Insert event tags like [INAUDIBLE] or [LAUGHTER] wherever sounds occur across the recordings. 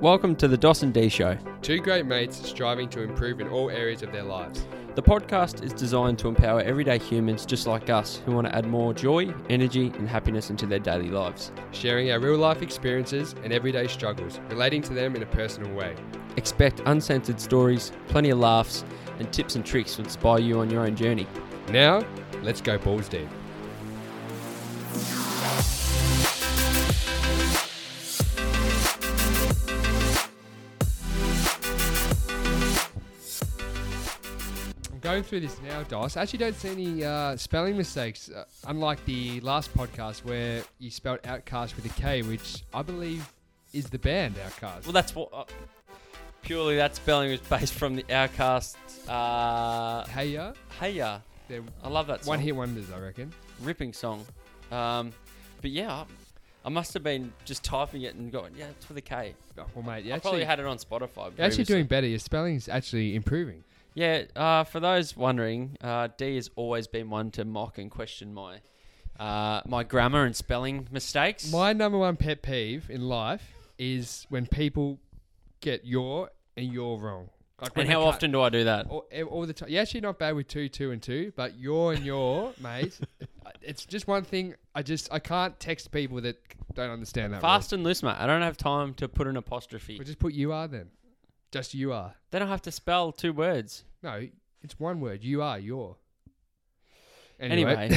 Welcome to the Dos and D Show. Two great mates striving to improve in all areas of their lives. The podcast is designed to empower everyday humans just like us who want to add more joy, energy, and happiness into their daily lives. Sharing our real life experiences and everyday struggles, relating to them in a personal way. Expect uncensored stories, plenty of laughs, and tips and tricks to inspire you on your own journey. Now, let's go balls deep. Going through this now, Dos. I actually don't see any uh, spelling mistakes, uh, unlike the last podcast where you spelled Outcast with a K, which I believe is the band OutKast. Well, that's what. Uh, purely that spelling was based from the OutKast. Uh, Hey, Ya? hey ya, they're I love that song. one hit wonders, I reckon. ripping song. Um, but yeah, I, must have been just typing it and going, yeah, it's with a K. Oh, well, mate, you I actually, probably had it on Spotify. you're actually previously. doing better. Your spelling's actually improving. Yeah, uh, for those wondering, uh, D has always been one to mock and question my uh, my grammar and spelling mistakes. My number one pet peeve in life is when people get your and you're wrong. Like when and they how cut- often do I do that? All, all the time. You're actually not bad with two, two, and two, but your and your, [LAUGHS] mate. It's just one thing. I just I can't text people that don't understand that. Fast and loose, mate. I don't have time to put an apostrophe. Well, just put you are then. Just you are. They don't have to spell two words. No, it's one word. You are your. Anyway,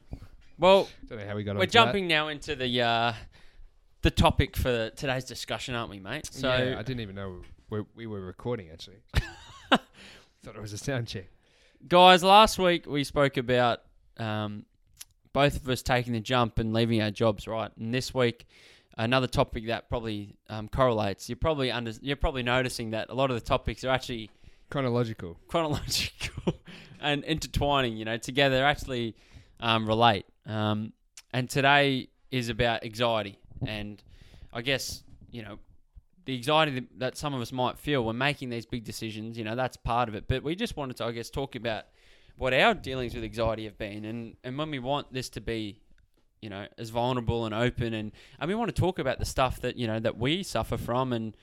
[LAUGHS] well, don't know how we got. we're onto jumping now into the uh, the topic for today's discussion, aren't we, mate? That. So yeah, I didn't even know we, we were recording. Actually, [LAUGHS] thought it was a sound check. Guys, last week we spoke about um, both of us taking the jump and leaving our jobs, right? And this week, another topic that probably um, correlates. You're probably under, you're probably noticing that a lot of the topics are actually Chronological. chronological [LAUGHS] and intertwining. You know, together actually um, relate. Um, and today is about anxiety, and I guess you know the anxiety that- that some of us might feel when making these big decisions. You know, that's part of it. But we just wanted to, I guess, talk about what our dealings with anxiety have been, and and when we want this to be. You know, as vulnerable and open, and and we want to talk about the stuff that you know that we suffer from, and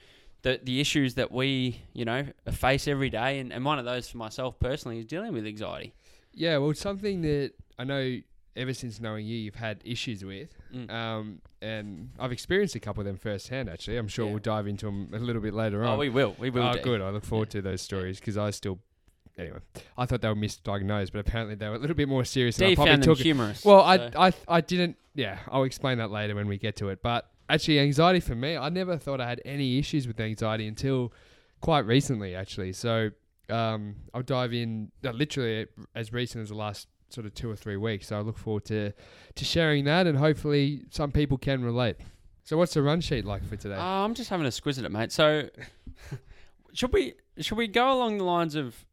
the the issues that we you know face every day, and, and one of those for myself personally is dealing with anxiety. Yeah, well, it's something that I know ever since knowing you, you've had issues with. Mm. Um, and I've experienced a couple of them firsthand, actually. I'm sure Yeah. we'll dive into them a little bit later on. Oh, we will, we will. Oh, do. good. I look forward to those stories because I still. Anyway, I thought they were misdiagnosed, but apparently they were a little bit more serious. than I Dave probably found them took it. humorous. Well, I, I, I didn't. Yeah, I'll explain that later when we get to it. But actually, anxiety for me, I never thought I had any issues with anxiety until quite recently, actually. So um, I'll dive in uh, literally as recent as the last sort of two or three weeks. So I look forward to to sharing that, and hopefully some people can relate. So what's the run sheet like for today? Uh, I'm just having a squiz at it, mate. So, [LAUGHS] should we should we go along the lines of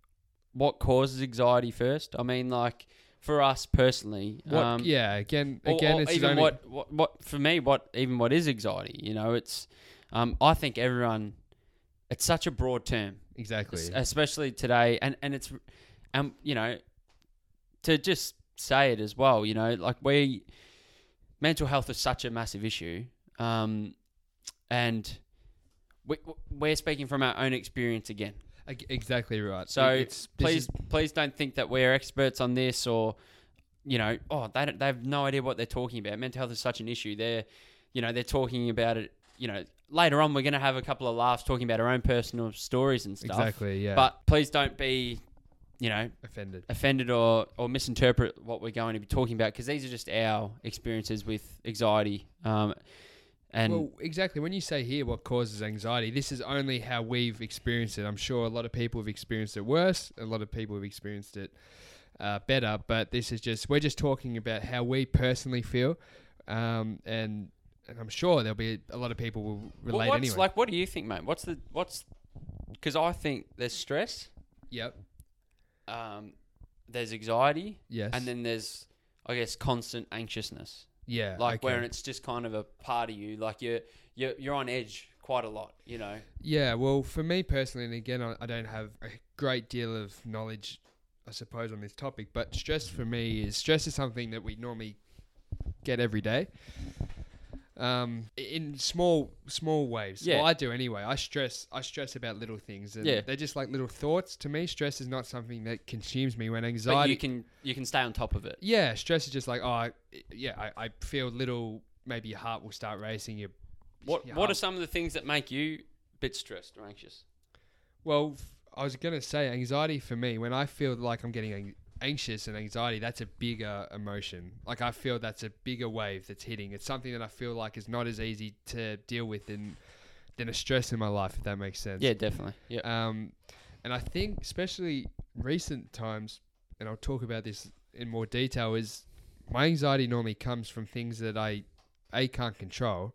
what causes anxiety first? I mean, like for us personally, what, um, yeah, again, again, or it's even only, what, what what for me, what even what is anxiety? You know, it's um, I think everyone. It's such a broad term. exactly. especially today and and it's um you know to just say it as well you know like we mental health is such a massive issue um and we, we're speaking from our own experience again Ag- Exactly right. so it's please is- please don't think that we're experts on this or you know oh they don't, they have no idea what they're talking about mental health is such an issue they're you know they're talking about it you know later on we're going to have a couple of laughs talking about our own personal stories and stuff exactly yeah. but please don't be, you know, offended. offended or, or misinterpret what we're going to be talking about because these are just our experiences with anxiety. Um, and well, exactly. When you say here what causes anxiety, this is only how we've experienced it. I'm sure a lot of people have experienced it worse. A lot of people have experienced it uh, better. But this is just we're just talking about how we personally feel, um, and and I'm sure there'll be a lot of people will well, relate what's anyway. like, what do you think, mate? What's the what's because I think there's stress, yep. um, there's anxiety, Yes. and then there's I guess constant anxiousness, yeah. like okay. where it's just kind of a part of you, like you're you're you're on edge quite a lot, you know. Yeah, well, for me personally, and again, I, I don't have a great deal of knowledge, I suppose, on this topic. But stress for me is stress is something that we normally get every day. Um, in small small waves. Yeah. Well, I do anyway. I stress I stress about little things. And Yeah. They're just like little thoughts to me. Stress is not something that consumes me. When But anxiety, you can you can stay on top of it. yeah, stress is just like oh, I, yeah. I, I feel little. Maybe your heart will start racing. Your What your What are some of the things that make you a bit stressed or anxious? Well, I was gonna say anxiety for me when I feel like I'm getting anxious and anxiety. That's a bigger emotion. Like I feel that's a bigger wave that's hitting. It's something that I feel like is not as easy to deal with than than a stress in my life. If that makes sense. Yeah, definitely. Yeah. Um, and I think especially recent times, and I'll talk about this in more detail. Is my anxiety normally comes from things that I a can't control,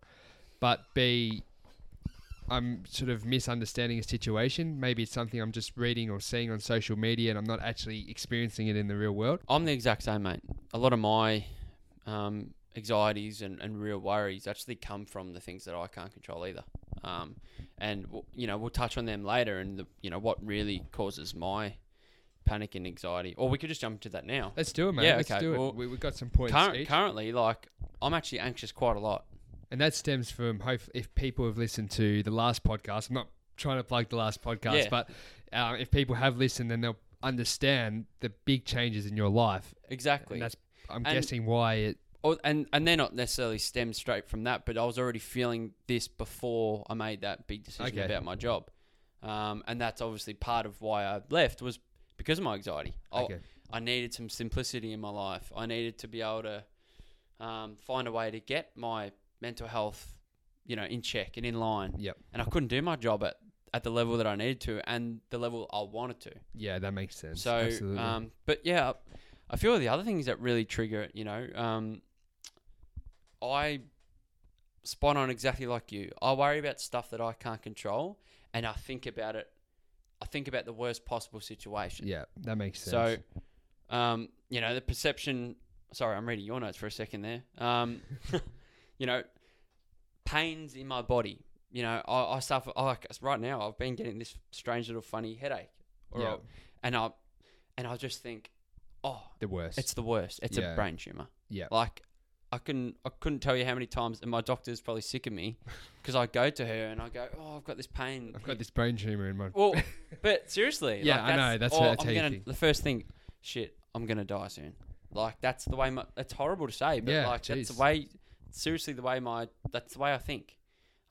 but b I'm sort of misunderstanding a situation. Maybe it's something I'm just reading or seeing on social media, and I'm not actually experiencing it in the real world. I'm the exact same, mate. A lot of my um, anxieties and, and real worries actually come from the things that I can't control either. Um, and you know we'll touch on them later, and the, you know what really causes my panic and anxiety. Or we could just jump into that now. Let's do it, man. Yeah, Let's okay. do it. Well, we, we've got some points each. currently, like I'm actually anxious quite a lot. And that stems from hope if people have listened to the last podcast. I'm not trying to plug the last podcast, Yeah. but uh, if people have listened, then they'll understand the big changes in your life. Exactly. And that's I'm And- guessing why it. Or, and and they're not necessarily stemmed straight from that, but I was already feeling this before I made that big decision Okay. about my job, um, and that's obviously part of why I left was because of my anxiety. I, Okay. I needed some simplicity in my life. I needed to be able to um, find a way to get my mental health, you know, in check and in line. Yep. And I couldn't do my job at, at the level that I needed to and the level I wanted to. Yeah, that makes sense. So, Absolutely. um, but yeah, I feel the other things that really trigger it, you know, um, I spot on exactly like you. I worry about stuff that I can't control, and I think about it. I think about the worst possible situation. yeah, that makes sense. So, um, you know, the perception. Sorry, I'm reading your notes for a second there. Um, [LAUGHS] you know, pains in my body. You know, I, I suffer. I, like right now, I've been getting this strange little funny headache, or yeah, and I and I just think, oh, the worst. it's the worst. It's Yeah. a brain tumor. yeah, Like I can I couldn't tell you how many times, and my doctor's probably sick of me because I go to her and I go, oh, I've got this pain. I've got this brain tumor in my. [LAUGHS] Well, [LAUGHS] but seriously, Yeah, like, I know, that's that's I'm gonna. The first thing, shit, I'm gonna die soon. Like that's the way my. It's horrible to say, but Yeah, like that's the way. Seriously, the way my that's the way I think.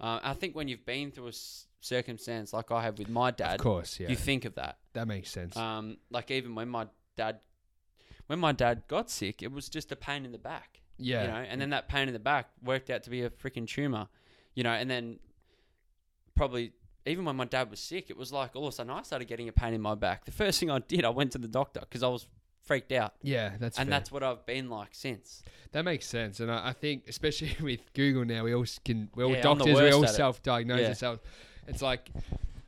Uh, I think when you've been through a s- circumstance like I have with my dad, of course, yeah, you think of that. that makes sense. Um, like even when my dad, when my dad got sick, it was just a pain in the back. yeah, You know, and then that pain in the back worked out to be a freaking tumor. You know, and then probably even when my dad was sick, it was like all of a sudden I started getting a pain in my back. The first thing I did, I went to the doctor because I was freaked out, yeah, that's and fair. that's what I've been like since. That makes sense, and I, I think especially [LAUGHS] with Google now, we all can, we're all Yeah, doctors, we all self-diagnose Yeah. ourselves. It's like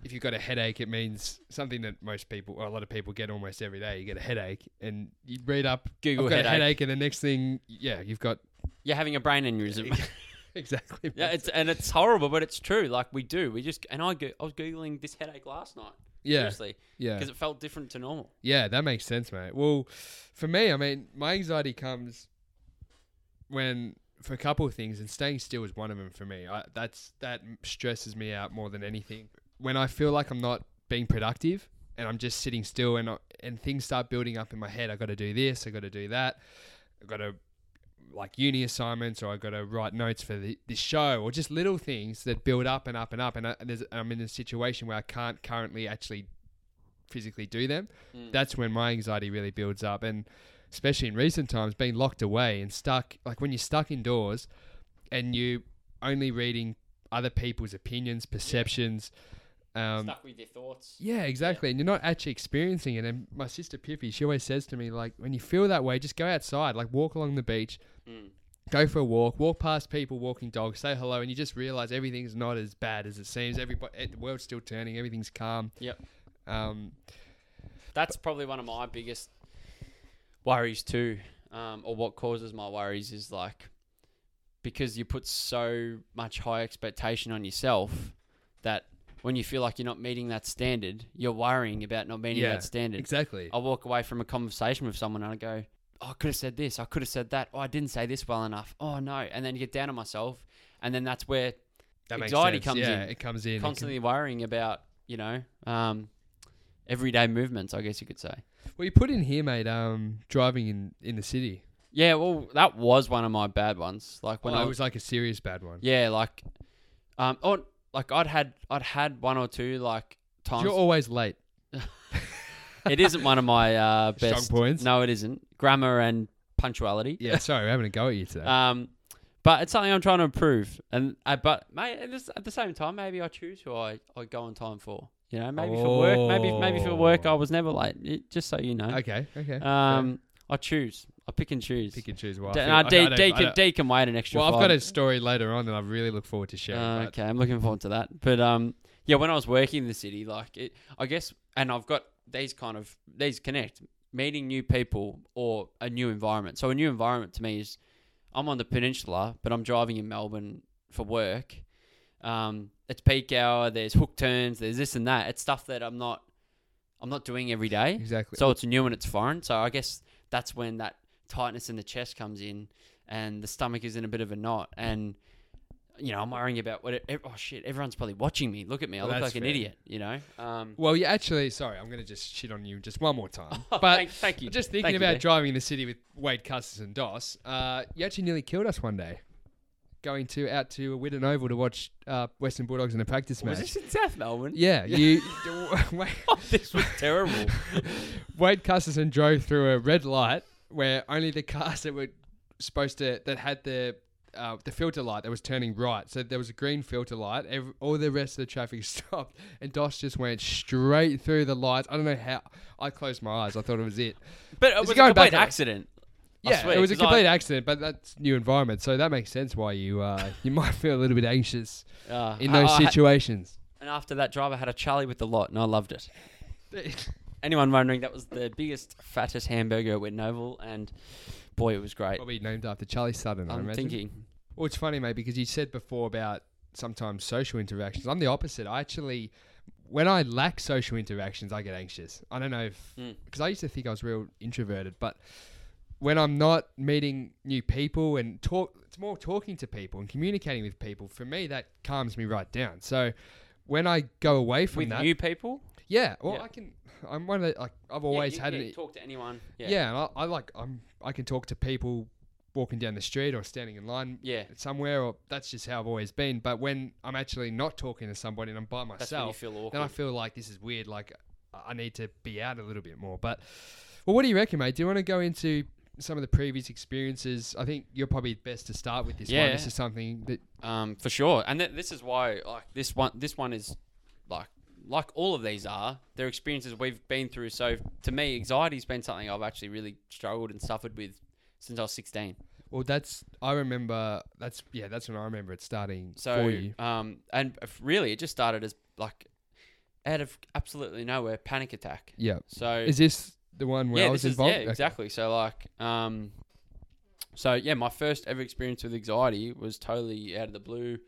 if you've got a headache, it means something that most people, or a lot of people, get almost every day. You get a headache, and you read up, Google I've got headache. a headache, and the next thing, yeah, you've got You're having a brain aneurysm. [LAUGHS] exactly. [LAUGHS] yeah, it's and it's horrible, but it's true. Like we do, we just and I go, I was googling this headache last night. Yeah, Seriously, yeah. because it felt different to normal. Yeah, that makes sense, mate. Well, for me, I mean, my anxiety comes when for a couple of things, and staying still is one of them for me. I, that's that stresses me out more than anything. When I feel like I'm not being productive and I'm just sitting still, and I, and things start building up in my head. I got to do this. I got to do that. I got to like uni assignments, or I've got to write notes for the, this show, or just little things that build up and up and up. And, I, and there's, I'm in a situation where I can't currently actually physically do them Mm. that's when my anxiety really builds up and especially in recent times being locked away and stuck like when you're stuck indoors and you only reading other people's opinions perceptions um, Stuck with your thoughts. yeah exactly and you're not actually experiencing it and my sister Pippi she always says to me like when you feel that way just go outside like walk along the beach Mm. go for a walk walk past people walking dogs say hello and you just realize everything's not as bad as it seems everybody the world's still turning everything's calm Yep. um, That's probably one of my biggest worries too, um, or what causes my worries is like because you put so much high expectation on yourself that when you feel like you're not meeting that standard, you're worrying about not meeting Yeah, that standard. exactly I walk away from a conversation with someone and I go, oh, I could have said this, I could have said that, oh, I didn't say this well enough, oh no, and then you get down on myself, and then that's where That makes Anxiety sense. comes yeah, in. It comes in. It can- constantly worrying about you know um, everyday movements. I guess you could say. well, you put in here, mate. Um, driving in in the city. Yeah, well, that was one of my bad ones. Like when Well, I it was like a serious bad one. yeah, like um, or like I'd had I'd had one or two like times. You're always late. [LAUGHS] it isn't one of my uh, Strong best points. No, it isn't. Grammar and punctuality. Yeah, sorry, we're having a go at you today. Um, but it's something I'm trying to improve. And uh, but mate, at this- at the same time, maybe I choose who I, I go on time for. You know, maybe for work, maybe maybe for work, I Oh. was never late. It- just so you know. okay, okay. Um, I choose. I pick and choose. pick and choose. Well, D- feel- no, I- I D, don't- D, I can, D can wait an extra. well, I've got a story later on that I really look forward to sharing. Uh, okay, I'm looking forward to that. But um, yeah, when I was working in the city, like it, I guess, and I've got these kind of these connect meeting new people or a new environment. So a new environment to me is I'm on the peninsula, but I'm driving in Melbourne for work. Um, it's peak hour. There's hook turns. There's this and that. It's stuff that I'm not, I'm not doing every day. exactly. So it's new and it's foreign. So I guess that's when that tightness in the chest comes in, and the stomach is in a bit of a knot, and you know I'm worrying about what. It, oh shit! Everyone's probably watching me. Look at me. I Well, look like an idiot. You know. Um, well, you actually, sorry, I'm going to just shit on you just one more time. [LAUGHS] But thank, thank you. just thinking Thank about Dave. driving in the city with Wade Custis and Dos, uh, you actually nearly killed us one day. Going to out to Whitten Oval to watch uh, Western Bulldogs in a practice match. was this in South Melbourne? Yeah, [LAUGHS] you. Wade, Oh, this was terrible. [LAUGHS] Wade Custis drove through a red light where only the cars [LAUGHS] that were supposed to that had the uh, the filter light that was turning right. So there was a green filter light. Every, all the rest of the traffic [LAUGHS] stopped, and Dos just went straight through the lights. I don't know how. I closed my eyes. I thought it was it. But it was a complete accident. I Yeah, it was a 'cause I- complete accident, but that's new environment, so that makes sense why you uh, [LAUGHS] you might feel a little bit anxious Uh, in I- those I had- situations. and after that drive, I had a Charlie with the lot, and I loved it. Anyone wondering, that was the biggest, fattest hamburger at Whitten Oval, and boy, it was great. Probably named after Charlie Sutton. I I'm imagine. thinking. Well, it's funny, mate, because you said before about sometimes social interactions. I'm the opposite. I actually, when I lack social interactions, I get anxious. I don't know if Mm. because I used to think I was real introverted, but when I'm not meeting new people and talk, it's more talking to people and communicating with people. For me, that calms me right down. So when I go away from With that, new people, yeah, well, Yeah. I can. I'm one of the, like I've always yeah, you- had yeah, an talk to anyone. yeah, Yeah, and I, I like I'm I can talk to people walking down the street or standing in line yeah. somewhere, or that's just how I've always been. But when I'm actually not talking to somebody and I'm by myself, feel then. I feel like this is weird. Like I need to be out a little bit more. But well, what do you reckon, mate? Do you want to go into some of the previous experiences? I think you're probably best to start with this one. Yeah. This is something that um, for sure. And th- this is why, like this one, this one is like all of these are. They're experiences we've been through. So to me, anxiety's been something I've actually really struggled and suffered with since I was 16. well, that's I remember. That's yeah, that's when I remember it starting So for you. um, and really, it just started as like out of absolutely nowhere panic attack. Yeah. So Is this the one where yeah, I was this is involved? yeah, Okay. exactly. So like, um, so yeah, my first ever experience with anxiety was totally out of the blue.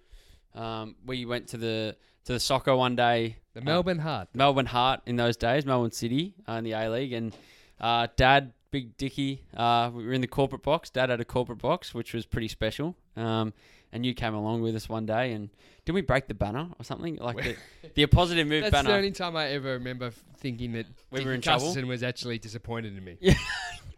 Um, we went to the to the soccer one day, The Melbourne Heart. Melbourne Heart in those days, Melbourne City uh, in the A League, and uh, Dad, Big Dicky, uh, we were in the corporate box. Dad had a corporate box, which was pretty special. Um, and you came along with us one day, and did we break the banner or something like the, the positive move [LAUGHS] banner That's the only time I ever remember thinking that We were in trouble? Gustafson was actually disappointed in me. [LAUGHS]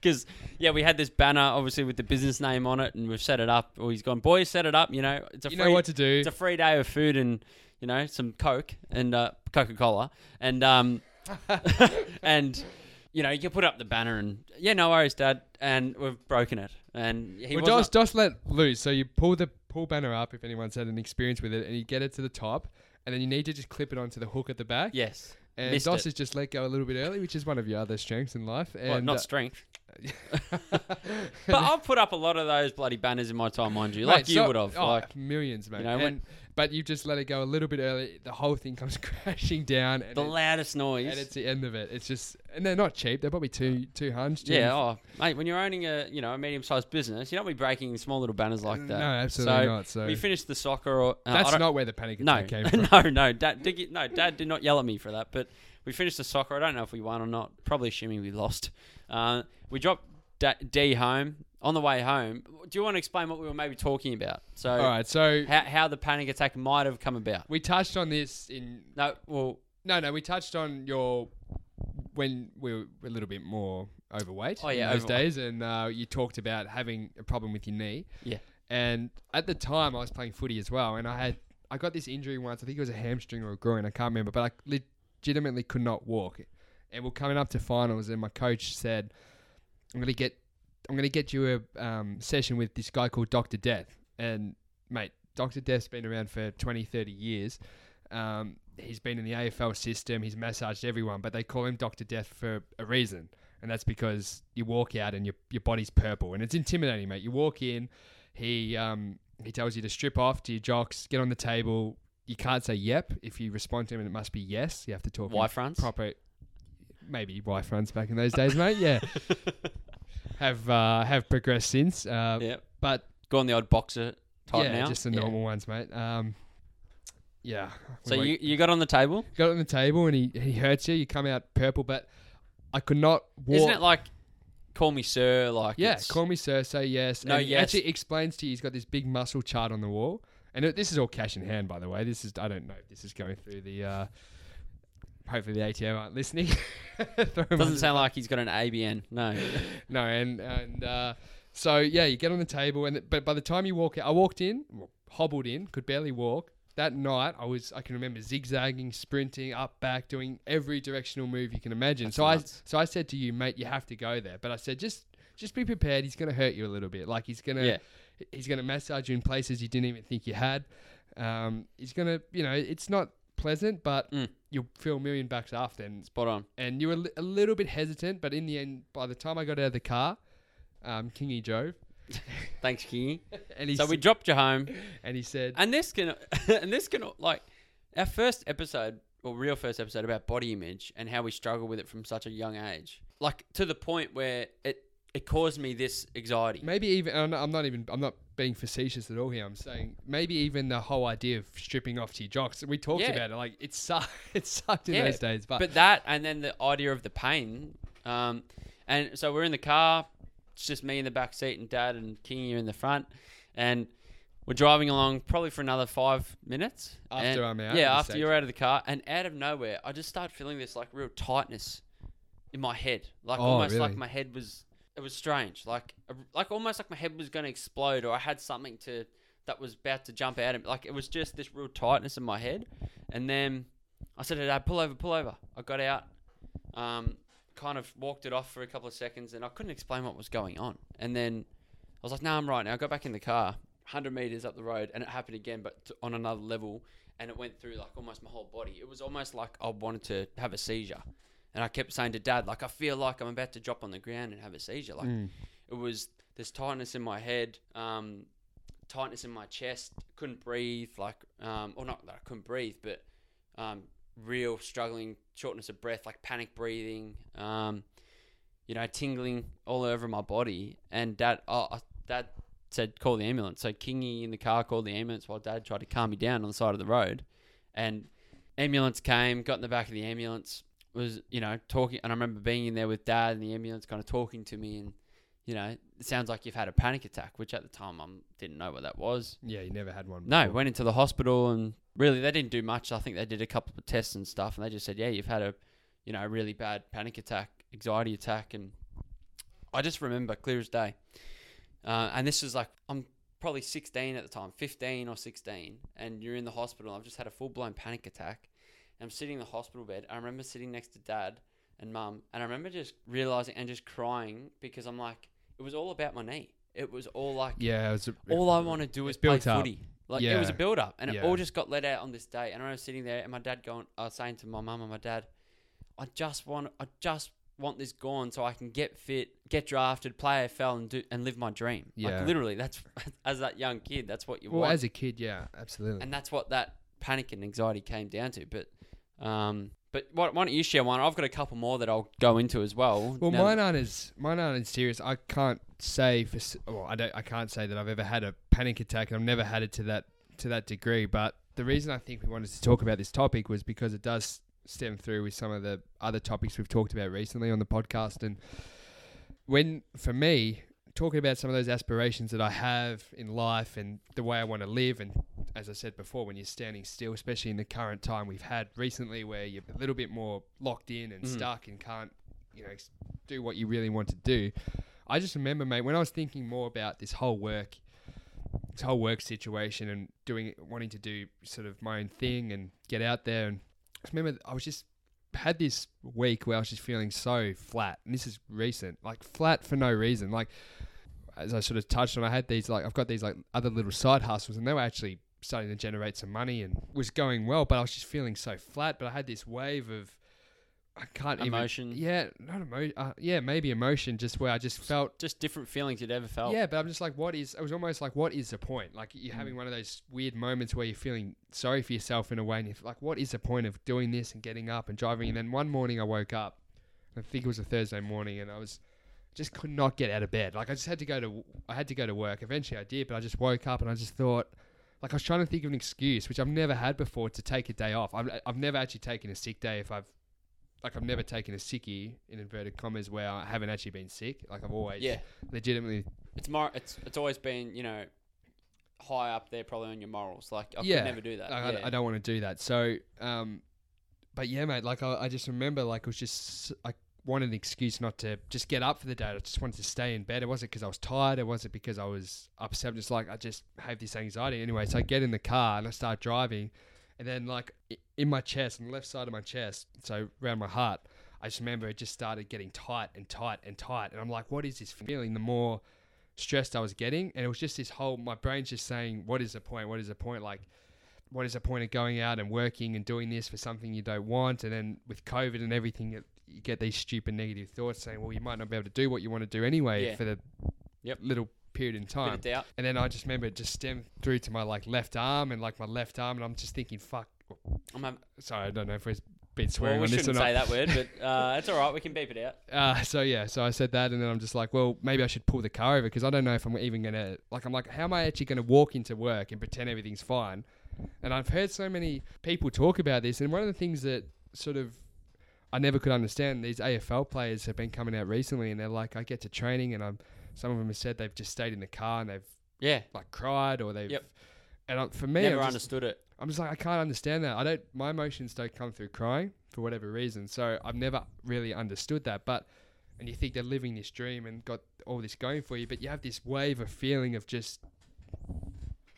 Because yeah, we had this banner obviously with the business name on it, and we've set it up. Or he's gone, boys, set it up. You know, it's a you free, know what to do. it's a free day of food and you know some Coke and uh, Coca Cola and um [LAUGHS] [LAUGHS] and you know you can put up the banner and yeah, no worries, Dad. And we've broken it. And he well, was Dos, Dos let loose. So you pull the pull banner up if anyone's had an experience with it, and you get it to the top, and then you need to just clip it onto the hook at the back. yes, and missed Dos it. has just let go a little bit early, which is one of your other strengths in life. And well, not uh, strength. [LAUGHS] But I've put up a lot of those bloody banners in my time, mind you, like Mate, you so- would have. oh, like millions, mate. you know, And- when- but you just let it go a little bit early. The whole thing comes [LAUGHS] crashing down, and, the it- loudest noise. and it's the end of it. It's just, and they're not cheap. They're probably two two hundred. yeah, oh, mate, when you're owning a you know a medium-sized business, you don't be breaking small little banners like that. No, absolutely So, not. So We finished the soccer. Or, uh, that's don't- where the panic No, came [LAUGHS] from. no, no. Dad, did, no, Dad did not yell at me for that. But we finished the soccer. I don't know if we won or not. Probably assuming we lost. Uh, we dropped D home on the way home. Do you want to explain what we were maybe talking about? So All right, so how how the panic attack might have come about? we touched on this in No, well, no, no, we touched on your when we were a little bit more overweight Oh, yeah, in those overweight. days, and uh, you talked about having a problem with your knee. Yeah. And at the time, I was playing footy as well, and I had I got this injury once. I think it was a hamstring or a groin. I can't remember, but I legitimately could not walk. And we're coming up to finals, and my coach said, "I'm gonna get, I'm gonna get you a um, session with this guy called Doctor Death." And mate, Doctor Death's been around for 20, 30 years. Um, he's been in the AFL system. He's massaged everyone, but they call him Doctor Death for a reason, and that's because you walk out and your your body's purple, and it's intimidating, mate. You walk in, he um, he tells you to strip off to your jocks, get on the table. You can't say yep if you respond to him, and it must be yes. You have to talk Y fronts. proper, maybe Y fronts back in those days, mate. Yeah, [LAUGHS] [LAUGHS] have uh, have progressed since, uh, yeah. but Go on the odd boxer type yeah, now. just the Yeah. normal ones, mate. Um, yeah. So We you, you got on the table? got on the table and he, he hurts you. You come out purple, but I could not walk. Isn't it like call me sir? Like yeah, it's- call me sir. Say yes. No, and he yes. Actually, explains to you. He's got this big muscle chart on the wall, and it, this is all cash in hand, by the way. This is I don't know if this is going through the. Uh, hopefully the ATO aren't listening. [LAUGHS] Doesn't sound like he's got an ABN. No. [LAUGHS] No, and and uh, so yeah, you get on the table, and but by the time you walk out, I walked in, hobbled in, could barely walk. That night, I was I can remember zigzagging, sprinting up, back, doing every directional move you can imagine. That's so nuts. I so I said to you, mate, you have to go there. But I said just just be prepared. He's going to hurt you a little bit. Like he's going to Yeah. he's going to massage you in places you didn't even think you had. Um, he's going to you know it's not pleasant, but Mm. You'll feel a million bucks after. And Spot on. and you were li- a little bit hesitant, but in the end, by the time I got out of the car, um, Kingy drove, [LAUGHS] Thanks, Kingy. [LAUGHS] and he So we dropped you home, [LAUGHS] and he said, and this can, and this can like our first episode, or real first episode about body image and how we struggle with it from such a young age, like to the point where it it caused me this anxiety. maybe even I'm not, I'm not even I'm not being facetious at all here. I'm saying maybe even the whole idea of stripping off to your jocks. We talked Yeah. about it, like it sucked. [LAUGHS] It sucked in Yeah, those days, but, But that, and then the idea of the pain, um, and so we're in the car. It's just me in the back seat and Dad and Kingy are in the front, and we're driving along probably for another five minutes. After and- I'm out Yeah, after you're out of the car, and out of nowhere, I just start feeling this like real tightness in my head, like Oh, almost like my head was. It was strange, like like almost like my head was going to explode, or I had something to that was about to jump out. Of, like it was just this real tightness in my head, and then I said to Dad, "Pull over, pull over." I got out, um, kind of walked it off for a couple of seconds, and I couldn't explain what was going on. And then I was like, "No, I'm right now." I got back in the car, hundred meters up the road, and it happened again, but t- on another level, and it went through like almost my whole body. It was almost like I wanted to have a seizure, and I kept saying to Dad, like, "I feel like I'm about to drop on the ground and have a seizure." Like Mm. it was this tightness in my head, um, tightness in my chest, couldn't breathe, like, um, or not that I couldn't breathe, but um, real struggling, shortness of breath, like panic breathing, um, you know, tingling all over my body. And dad, oh, dad said, call the ambulance. So Kingy in the car called the ambulance while dad tried to calm me down on the side of the road. And ambulance came, got in the back of the ambulance, was, you know, talking. And I remember being in there with dad and the ambulance kind of talking to me and, you know, it sounds like you've had a panic attack, which at the time I didn't know what that was. yeah, you never had one. No, went into the hospital and really they didn't do much. I think they did a couple of tests and stuff, and they just said, "Yeah, you've had a, you know, a really bad panic attack, anxiety attack." And I just remember clear as day. Uh, and this was like I'm probably 16 at the time, 15 or 16, and you're in the hospital. I've just had a full blown panic attack. I'm sitting in the hospital bed. I remember sitting next to dad and mum, and I remember just realizing and just crying because I'm like, it was all about my knee. It was all like yeah, it was a, all I want to do is play up. footy. Like it was a build up, and it Yeah. all just got let out on this day. And I was sitting there, and my dad going, I was saying to my mum and my dad, I just want, I just want this gone so I can get fit, get drafted, play AFL, and do and live my dream. Yeah. Like literally, that's [LAUGHS] as that young kid, that's what you well, want, as a kid, yeah, absolutely. and that's what that panic and anxiety came down to. But, um, but why, why don't you share one? I've got a couple more that I'll go into as well. Well, Now- mine aren't as mine aren't as serious. I can't say for well, I don't I can't say that I've ever had a panic attack, and I've never had it to that to that degree. But the reason I think we wanted to talk about this topic was because it does stem through with some of the other topics we've talked about recently on the podcast. And when for me, talking about some of those aspirations that I have in life and the way I want to live. And as I said before, when you're standing still, especially in the current time we've had recently, where you're a little bit more locked in and Mm. stuck and can't, you know, do what you really want to do. I just remember, mate, when I was thinking more about this whole work, this whole work situation and doing, wanting to do sort of my own thing and get out there. And I remember I was just had this week where I was just feeling so flat, and this is recent, like flat for no reason. Like as I sort of touched on, I had these like I've got these like other little side hustles, and they were actually starting to generate some money and was going well, but I was just feeling so flat. But I had this wave of I can't Emotion. even yeah, not emotion, uh, yeah, maybe emotion, just where I just felt Just different feelings you'd ever felt. yeah, but I'm just like, what is? It was almost like, what is the point? Like you're having one of those weird moments where you're feeling sorry for yourself in a way, and you're like, what is the point of doing this and getting up and driving? And then one morning I woke up, I think it was a Thursday morning, and I was just could not get out of bed. Like I just had to go to, I had to go to work. Eventually I did, but I just woke up and I just thought. Like I was trying to think of an excuse, which I've never had before, to take a day off. I've, I've never actually taken a sick day if I've, like I've never taken a sickie in inverted commas where I haven't actually been sick. Like I've always Yeah. legitimately It's more. It's it's always been you know high up there probably on your morals. Like I Yeah. could never do that. I, yeah. I don't want to do that. So, um, but yeah, mate. Like I, I just remember, like it was just I wanted an excuse not to just get up for the day. I just wanted to stay in bed. It wasn't because I was tired. It wasn't because I was upset. I'm just like I just have this anxiety anyway. So I get in the car and I start driving, and then like in my chest, on the left side of my chest, so around my heart, I just remember it just started getting tight and tight and tight, and I'm like, what is this feeling? The more stressed I was getting, and it was just this whole my brain's just saying, what is the point? What is the point? Like what is the point of going out and working and doing this for something you don't want? And then with COVID and everything, it, you get these stupid negative thoughts saying, well, you might not be able to do what you want to do anyway Yeah. for the Yep. little period in time. And then I just remember it just stemmed through to my like left arm and like my left arm, and I'm just thinking, fuck. I'm hav- Sorry, I don't know if we've been well, swearing we on this shouldn't say that word, but [LAUGHS] uh, it's all right. We can beep it out. Uh, so yeah, so I said that, and then I'm just like, well, maybe I should pull the car over because I don't know if I'm even gonna like. I'm like, how am I actually gonna walk into work and pretend everything's fine? And I've heard so many people talk about this, and one of the things that sort of I never could understand. These AFL players have been coming out recently, and they're like, I get to training, and I'm. Some of them have said they've just stayed in the car and they've Yeah. like cried or they've. Yep. And I, for me, Never I'm just, understood it. I'm just like I can't understand that. I don't. My emotions don't come through crying for whatever reason. So I've never really understood that. But and you think they're living this dream and got all this going for you, but you have this wave of feeling of just.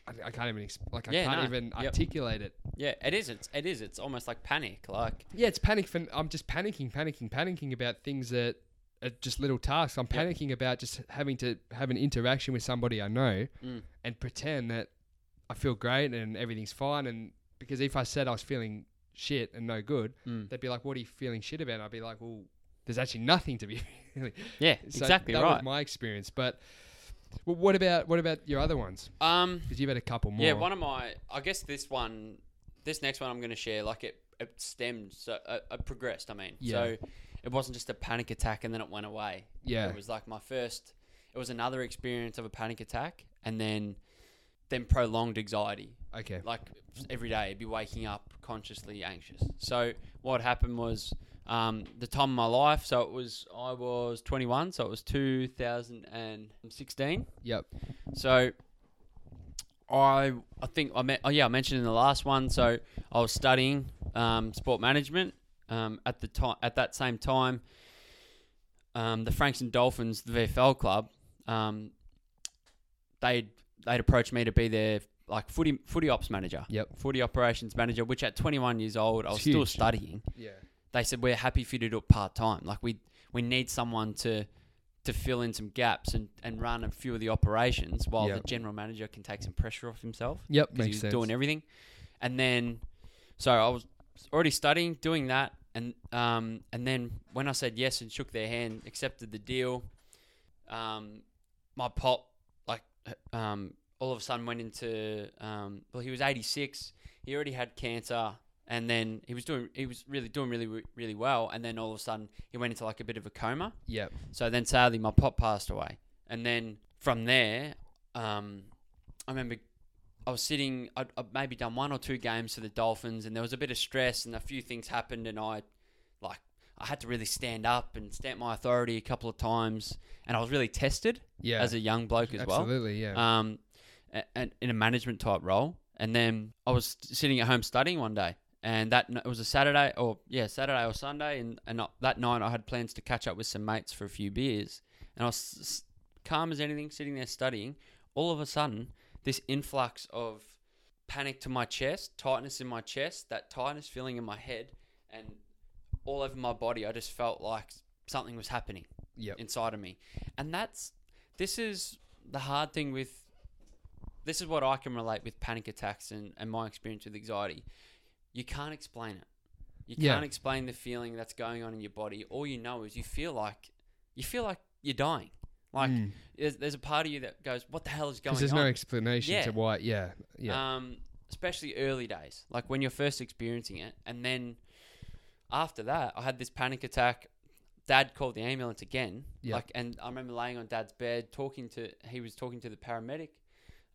I, I can't even ex- like I Yeah, can't no. even Yep. articulate it. Yeah, it is. It's it is. It's almost like panic. Like Yeah, it's panic. For, I'm just panicking, panicking, panicking about things that are just little tasks. I'm Yep. panicking about just having to have an interaction with somebody I know Mm. and pretend that I feel great and everything's fine. And because if I said I was feeling shit and no good, Mm. they'd be like, "What are you feeling shit about?" And I'd be like, "Well, there's actually nothing to be [LAUGHS] feeling." yeah, So exactly that right. was my experience. But well, what about what about your other ones? um, Because you've had a couple more. yeah, one of my. I guess this one, this next one, I'm going to share. Like it, it stemmed. So uh, it progressed. I mean, Yeah. so it wasn't just a panic attack and then it went away. Yeah. It was like my first. It was another experience of a panic attack and then, then prolonged anxiety. Okay. like every day I'd be waking up consciously anxious. So what happened was um, the time of my life. So it was I was 21, so it was 2016. Yep. So I I think I met, oh yeah I mentioned in the last one. So I was studying um, sport management um, at the time. At that same time, um, the and Dolphins, the VFL club, um, they'd they'd approached me to be their like footy footy ops manager, Yep. footy operations manager. Which at 21 years old, I was still studying. Yeah. They said we're happy for you to do it part time. Like we we need someone to to fill in some gaps and, and run a few of the operations while Yep. the general manager can take some pressure off himself Yep. because he Makes was sense. doing everything. And then, so I was already studying, doing that, and um, and then when I said yes and shook their hand, accepted the deal, um, my pop like um, all of a sudden went into um, well, he was eighty six. He already had cancer, and then he was doing he was really doing really really well, and then all of a sudden he went into like a bit of a coma. Yep. So then sadly, my pop passed away. And then from there, um, I remember I was sitting, I'd, I'd maybe done one or two games for the Dolphins, and there was a bit of stress, and a few things happened, and I, like, I had to really stand up and stamp my authority a couple of times, and I was really tested Yeah. as a young bloke as well Absolutely. Yeah. um, a- and in a management type role. And then I was sitting at home studying one day, and that it was a Saturday or yeah Saturday or Sunday, and and that night I had plans to catch up with some mates for a few beers, and I was calm as anything, sitting there studying. All of a sudden, this influx of panic to my chest, tightness in my chest, that tightness feeling in my head, and all over my body. I just felt like something was happening Yep. inside of me. And that's this is the hard thing with this is what I can relate with panic attacks and, and my experience with anxiety. You can't explain it. You can't explain the feeling that's going on in your body. All you know is you feel like you feel like you're dying. Like Mm. there's, there's a part of you that goes, "What the hell is going there's on?" no explanation Yeah. to why. Yeah. Yeah. Um, especially early days, like when you're first experiencing it, and then after that, I had this panic attack. Dad called the ambulance again. Yeah. Like, and I remember laying on Dad's bed, talking to. He was talking to the paramedic.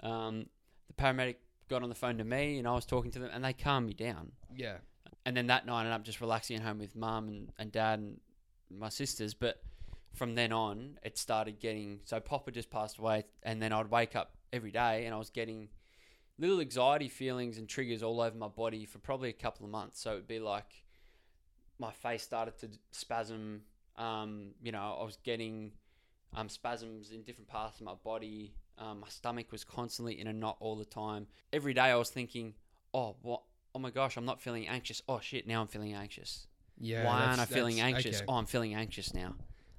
Um, the paramedic got on the phone to me, and I was talking to them, and they calmed me down. yeah. And then that night, I ended up just relaxing at home with Mum and, and Dad and my sisters. But from then on, it started getting. So Papa just passed away, and then I'd wake up every day, and I was getting little anxiety feelings and triggers all over my body for probably a couple of months. So it'd be like my face started to spasm. Um, you know, I was getting um, spasms in different parts of my body. Um, my stomach was constantly in a knot all the time. Every day I was thinking, oh, what? Oh my gosh, I'm not feeling anxious. Oh shit, now I'm feeling anxious. Yeah. Why aren't I feeling anxious? okay. Oh, I'm feeling anxious now.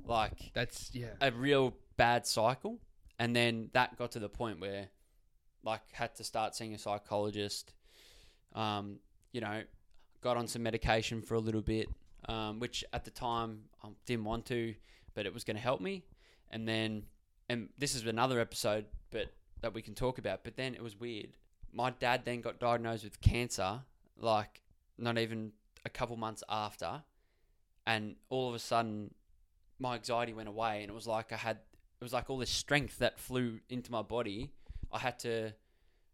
Like That's yeah. a real bad cycle. And then that got to the point where, like, had to start seeing a psychologist. Um, you know, got on some medication for a little bit, um, which at the time I didn't want to, but it was going to help me. And then, and this is another episode, but that we can talk about. But then it was weird. My dad then got diagnosed with cancer, like not even a couple months after, and all of a sudden my anxiety went away and it was like I had it was like all this strength that flew into my body. I had to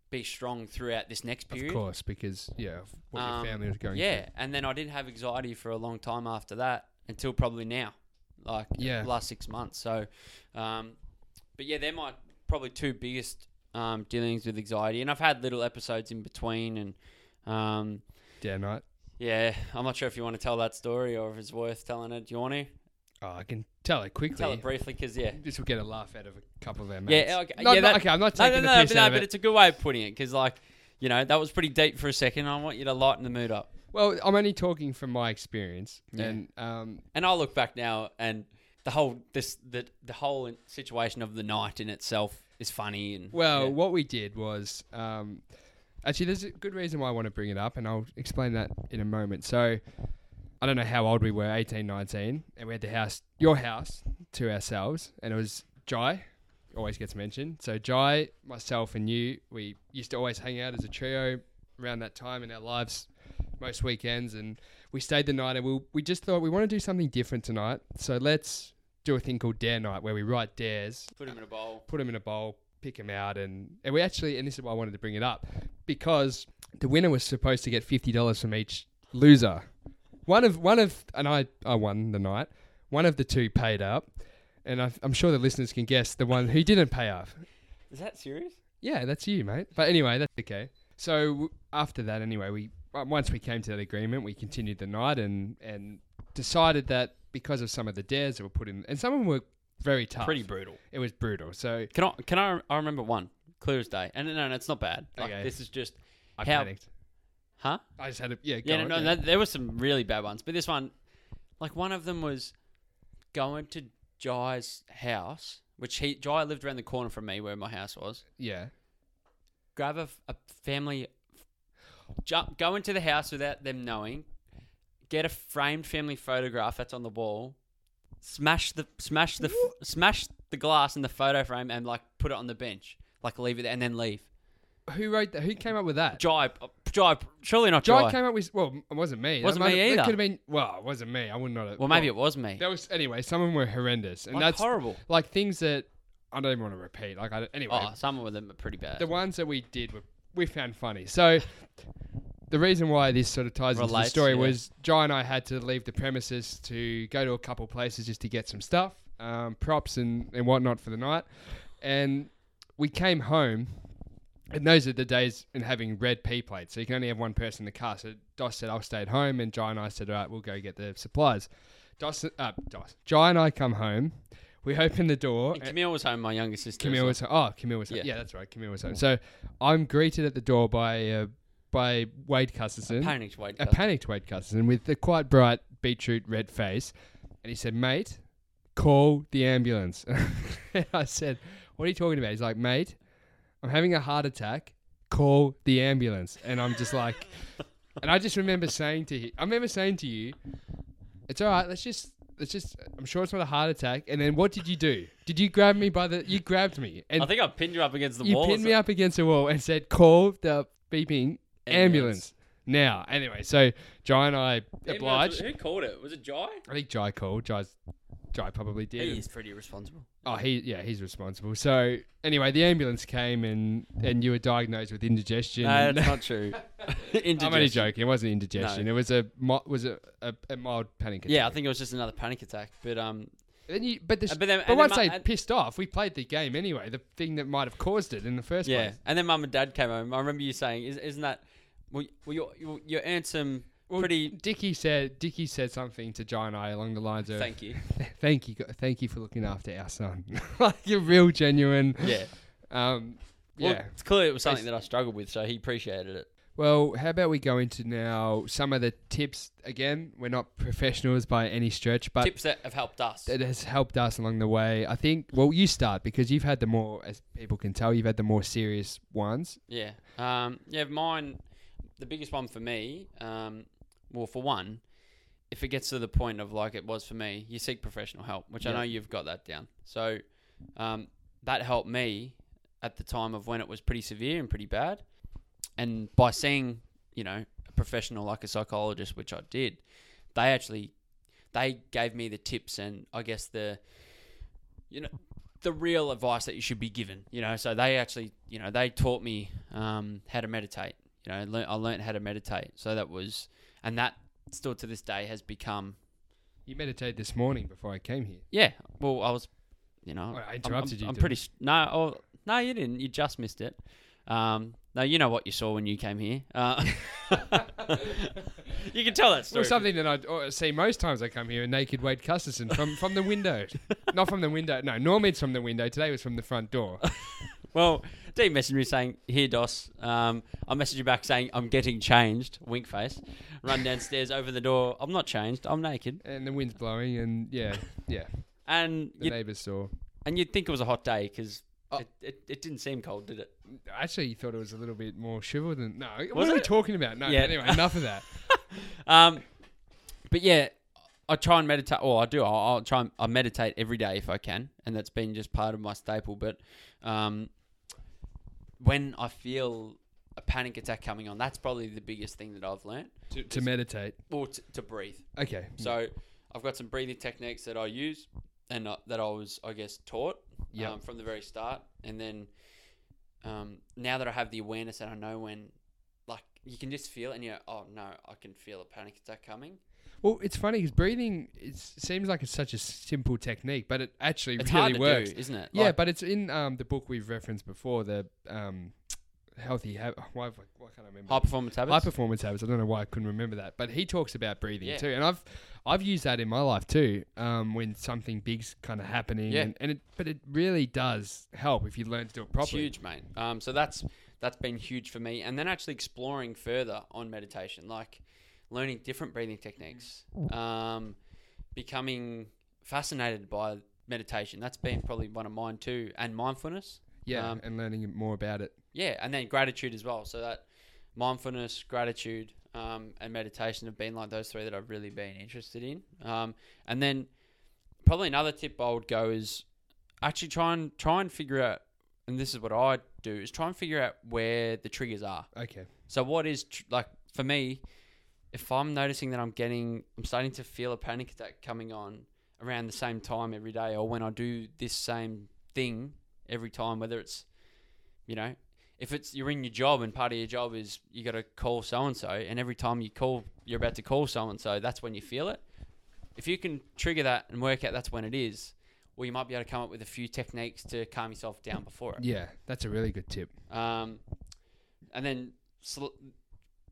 be strong throughout this next period. Of course, because yeah, what Um, your family was going through. Yeah, and then I didn't have anxiety for a long time after that until probably now, like Yeah. last six months. So, um, but yeah, they're my probably two biggest um, dealings with anxiety, and I've had little episodes in between, and um. Dare night. yeah, I'm not sure if you want to tell that story or if it's worth telling it. Do you want to Oh, I can tell it quickly. tell it briefly? Because yeah, This will get a laugh out of a couple of our mates. Yeah, okay, Not- yeah, that- okay, I'm not No, taking no, no, the piss but, no, out of but it. it's a good way of putting it because, like, you know, that was pretty deep for a second. I want you to lighten the mood up. Well, I'm only talking from my experience, Yeah. and um, And I'll look back now, and the whole this the the whole situation of the night in itself is funny. And well, yeah. what we did was um, actually there's a good reason why I want to bring it up, and I'll explain that in a moment. So, I don't know how old we were, 18, 19, and we had the house, your house, to ourselves, and it was Jai. Always gets mentioned. So Jai, myself, and you, we used to always hang out as a trio around that time in our lives, most weekends, and we stayed the night, and we we just thought we want to do something different tonight. So let's do a thing called Dare Night, where we write dares put him in a bowl. put them in a bowl, pick them out, and, and we actually, and this is why I wanted to bring it up, because the winner was supposed to get fifty dollars from each loser. One of one of, and I I won the night. One of the two paid up, and I, I'm sure the listeners can guess the one who didn't pay up. Is that serious? Yeah, that's you, mate. But anyway, that's okay. So w- after that, anyway, we once we came to that agreement, we continued the night and and decided that because of some of the dares that were put in, and some of them were very tough. Pretty brutal. It was brutal. So Can I? Can I? I remember one clear as day. And no, no, it's not bad. Like, Okay. This is just, I How- panicked. huh? I just had a yeah. Go Yeah, no, on, no, yeah. no, there were some really bad ones, but this one, like one of them was going to Jai's house, which he Jai lived around the corner from me where my house was. yeah. Grab a, f- a family, jump, go into the house without them knowing, get a framed family photograph that's on the wall, smash the smash the smash the glass in the photo frame and like put it on the bench, like leave it there and then leave. Who wrote that? Who came up with that? Jibe, uh, Jai, surely not Jai Jai. came up with. Well, it wasn't me. That Wasn't might me have- either. Could have been. Well, it wasn't me. I would not. Have, well, maybe it was me. That was anyway. Some of them were horrendous, and Like, that's horrible. like things that I don't even want to repeat. Like I don't- anyway, Oh, some of them are pretty bad. the ones that we did were we found funny. So the reason why this sort of ties into the story yeah. was Jai and I had to leave the premises to go to a couple places just to get some stuff, um, props and, and whatnot for the night. And we came home, and those are the days in having red P plates. So you can only have one person in the car. So Dos said, I'll stay at home. And Jai and I said, all right, we'll go get the supplies. Dos, uh, Dos. Jai and I come home. We open the door. And Camille was home, my younger sister. Camille was oh Camille was yeah. Yeah. yeah that's right Camille was home. So I'm greeted at the door by uh, by Wade Custerson, panicked Wade. a panicked Wade Custerson with the quite bright beetroot red face, and he said, "Mate, call the ambulance." and [LAUGHS] I said, "What are you talking about?" He's like, "Mate, I'm having a heart attack. Call the ambulance." And I'm just like, [LAUGHS] and I just remember saying to him, I remember saying to you, "It's all right. Let's just." Let's just. I'm sure it's not a heart attack. And then what did you do? Did you grab me by the? You grabbed me and I think I pinned you up against the you wall. or pinned me up against a wall and said, "Call the beeping ambulance, now." Anyway, so Jai and I something. obliged. Who called it? Was it Jai? I think Jai called. Jai's, Jai probably did. He is pretty responsible. Oh, he yeah, he's responsible. So anyway, the ambulance came and and you were diagnosed with indigestion. No, and- that's not true. Indigestion. [LAUGHS] [LAUGHS] I'm only joking. It wasn't indigestion. No. It was a mi- was a, a, a mild panic attack. Yeah, I think it was just another panic attack. But um, Then you, but the, Uh, but then- but and once then they and- pissed off, we played the game anyway. The thing that might have caused it in the first yeah. place. And then mum and dad came home. I remember you saying, "Is, "Isn't that well? well you you you earned some Well, pretty." Dickie said Dickie said something to Jai and I along the lines of Thank you. [LAUGHS] thank you, thank you for looking after our son. [LAUGHS] like you're real genuine. Yeah. Um, Well, yeah. it's clear it was something that I struggled with, so he appreciated it. Well, how about we go into now some of the tips again? We're not professionals by any stretch, but Tips that have helped us. it has helped us along the way. I think. Well, you start because you've had the more, as people can tell, you've had the more serious ones. Yeah. Um, yeah, mine, the biggest one for me, um, well, for one, if it gets to the point of like it was for me, you seek professional help, which I know you've got that down. So um, that helped me at the time of when it was pretty severe and pretty bad. And by seeing, you know, a professional like a psychologist, which I did, they actually they gave me the tips and I guess the you know the real advice that you should be given. You know, so they actually, you know, they taught me um, how to meditate. You know, learn, I learned how to meditate. So that was, and that still to this day has become, You meditated this morning before I came here. yeah. Well, I was, you know, Well, I I'm- interrupted I'm, you, I'm pretty s- no, oh, no, you didn't. You just missed it. Um, no, you know what you saw when you came here. Uh, [LAUGHS] you can tell that story. Well, something that I oh, see most times I come here a naked Wade Custerson from from the window, [LAUGHS] not from the window. No, normally it's from the window. Today was from the front door. [LAUGHS] Well, D messaged me saying, "Here, Dos." Um, I messaged you back saying, "I'm getting changed." Wink face. Run downstairs, over the door. I'm not changed. I'm naked. and the wind's blowing, and yeah, yeah, [LAUGHS] And the neighbours saw. and you'd think it was a hot day because Oh. it, it, it didn't seem cold, did it? Actually, you thought it was a little bit more shiver than no. what Was are we talking about? No, Yeah. anyway, [LAUGHS] enough of that. [LAUGHS] Um, but yeah, I try and meditate. Well, I do. I'll, I'll try. And, I meditate every day if I can, and that's been just part of my staple. But um, when I feel a panic attack coming on, that's probably the biggest thing that I've learnt. to, to meditate. Or t- to breathe. Okay, So I've got some breathing techniques that I use and uh, that I was, I guess, taught Yep. um, from the very start. And then um, now that I have the awareness and I know when, like, you can just feel it and you're, oh no, I can feel a panic attack coming. Well, it's funny because breathing it seems like it's such a simple technique, but it actually It's really hard to works. do, isn't it? Yeah, Like, but it's in um, the book we've referenced before, the um, healthy habit. [LAUGHS] Why, why can't I remember? high performance habits. High performance habits. I don't know why I couldn't remember that, but he talks about breathing Yeah. too, and I've I've used that in my life too. Um, when something big's kind of happening, Yeah. and, and it but it really does help if you learn to do it It's properly. huge, mate. Um, so that's that's been huge for me, and then actually exploring further on meditation, like learning different breathing techniques, um, becoming fascinated by meditation. That's been probably one of mine too, and mindfulness. Yeah, Um, and learning more about it. Yeah, and then gratitude as well. So that mindfulness, gratitude, um, and meditation have been like those three that I've really been interested in. Um, and then probably another tip I would go is actually try and try and figure out. And this is what I do: is try and figure out where the triggers are. Okay. So what is tr- like for me? If I'm noticing that I'm getting, I'm starting to feel a panic attack coming on around the same time every day, or when I do this same thing every time, whether it's, you know, if it's you're in your job and part of your job is you got to call so and so, and every time you call, you're about to call so and so, that's when you feel it. If you can trigger that and work out that's when it is, well, you might be able to come up with a few techniques to calm yourself down before it. Yeah, that's a really good tip. Um, and then sl-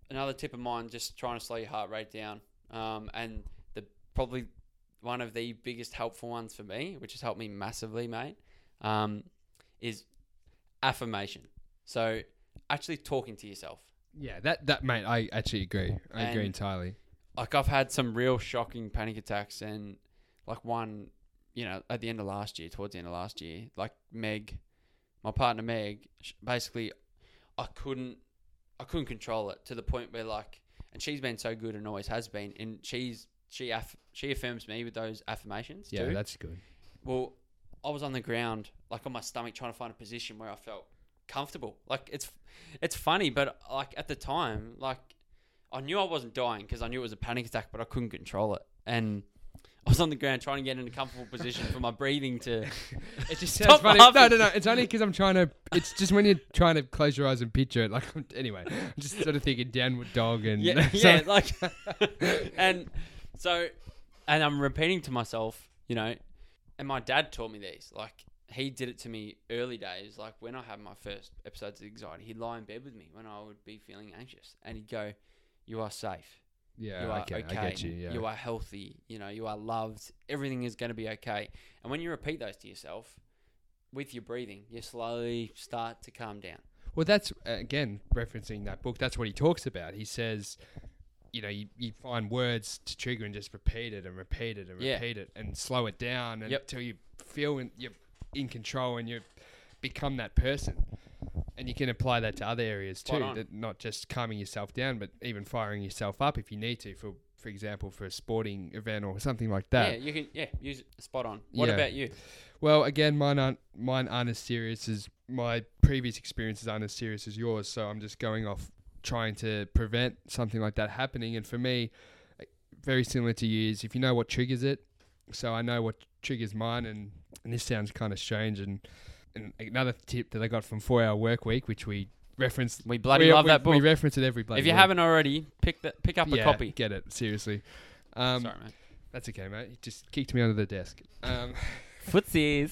another tip of mine, just trying to slow your heart rate down. Um, and the probably one of the biggest helpful ones for me, which has helped me massively, mate, um, is affirmation. So actually talking to yourself. Yeah, that that mate, I actually agree. I agree entirely. Like I've had some real shocking panic attacks, and like one, you know, at the end of last year, towards the end of last year, like Meg, my partner Meg, basically, I couldn't, I couldn't control it to the point where like, and she's been so good and always has been, and she's she aff- she affirms me with those affirmations Yeah, too. that's good. Well, I was on the ground, like on my stomach, trying to find a position where I felt comfortable. Like it's, it's funny, but like at the time, like I knew I wasn't dying because I knew it was a panic attack, but I couldn't control it, and I was on the ground trying to get in a comfortable position for my breathing to. [LAUGHS] It just Stop sounds funny. No, laughing. no, no. It's only because I'm trying to. It's just when you're trying to close your eyes and picture it. Like, anyway, I'm just sort of thinking downward dog and Yeah, [LAUGHS] so- yeah, like, [LAUGHS] and so, and I'm repeating to myself, you know, and my dad taught me these. Like, he did it to me early days. Like when I had my first episodes of anxiety, he'd lie in bed with me when I would be feeling anxious, and he'd go, "You are safe. Yeah, you are okay, okay. I get you. Yeah, You are healthy. You know, you are loved. Everything is going to be okay." And when you repeat those to yourself, with your breathing, you slowly start to calm down. Well, that's again referencing that book. That's what he talks about. He says, you know, you, you find words to trigger and just repeat it and repeat it and Yeah. repeat it and slow it down Yep. until you feel in, you're in control and you become that person. And you can apply that to other areas too. That not just calming yourself down, but even firing yourself up if you need to. For for example, for a sporting event or something like that. yeah, you can. Yeah, use it spot on. What Yeah. about you? Well, again, mine aren't mine aren't as serious as my previous experiences aren't as serious as yours. So I'm just going off trying to prevent something like that happening. And for me, very similar to yours. if you know what triggers it. So I know what triggers mine, and and this sounds kind of strange. And and another tip that I got from Four Hour Work Week, which we referenced. We bloody we, love we, that book. We reference it every bloody. if you week. haven't already, pick that. Pick up a copy. get it seriously. Um, Sorry, man. That's okay, mate. You just kicked me under the desk. Um, [LAUGHS] Footsies.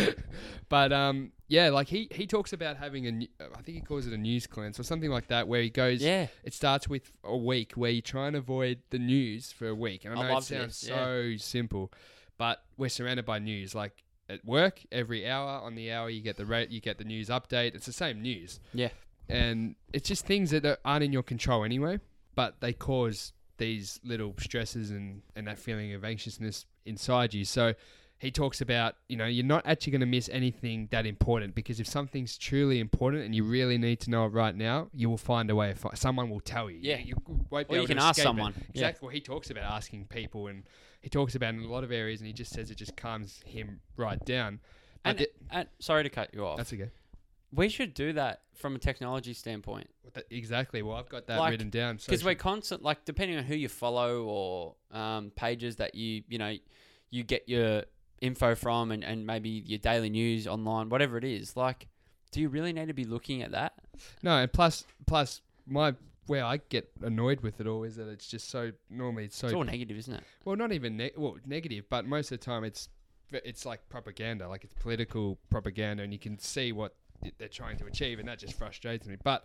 [LAUGHS] but um, yeah, like he he talks about having a, I think he calls it a news cleanse or something like that, where he goes. yeah. It starts with a week where you try and avoid the news for a week, and I I know it sounds this, yeah. so simple, but we're surrounded by news. Like at work, every hour on the hour you get the rate, you get the news update. It's the same news. Yeah. and it's just things that are- aren't in your control anyway, but they cause these little stresses and and that feeling of anxiousness inside you. So he talks about, you know, you're not actually going to miss anything that important because if something's truly important and you really need to know it right now, you will find a way. Fi- someone will tell you. Yeah. you, you won't be Or you able to can ask escape it. someone. Yeah. Exactly. Well, he talks about asking people, and he talks about in a lot of areas, and he just says it just calms him right down. And, the- and sorry to cut you off. that's okay. we should do that from a technology standpoint That- exactly. Well, I've got that Like, written down. because So we're constant. Like depending on who you follow or um, pages that you you know you get your info from and, and maybe your daily news online, whatever it is. Like, do you really need to be looking at that? No, and plus, plus my where I get annoyed with it all is that it's just so normally it's so It's all negative, isn't it? well, not even ne- well negative, but most of the time it's it's like propaganda, like it's political propaganda, and you can see what they're trying to achieve, and that just frustrates me. But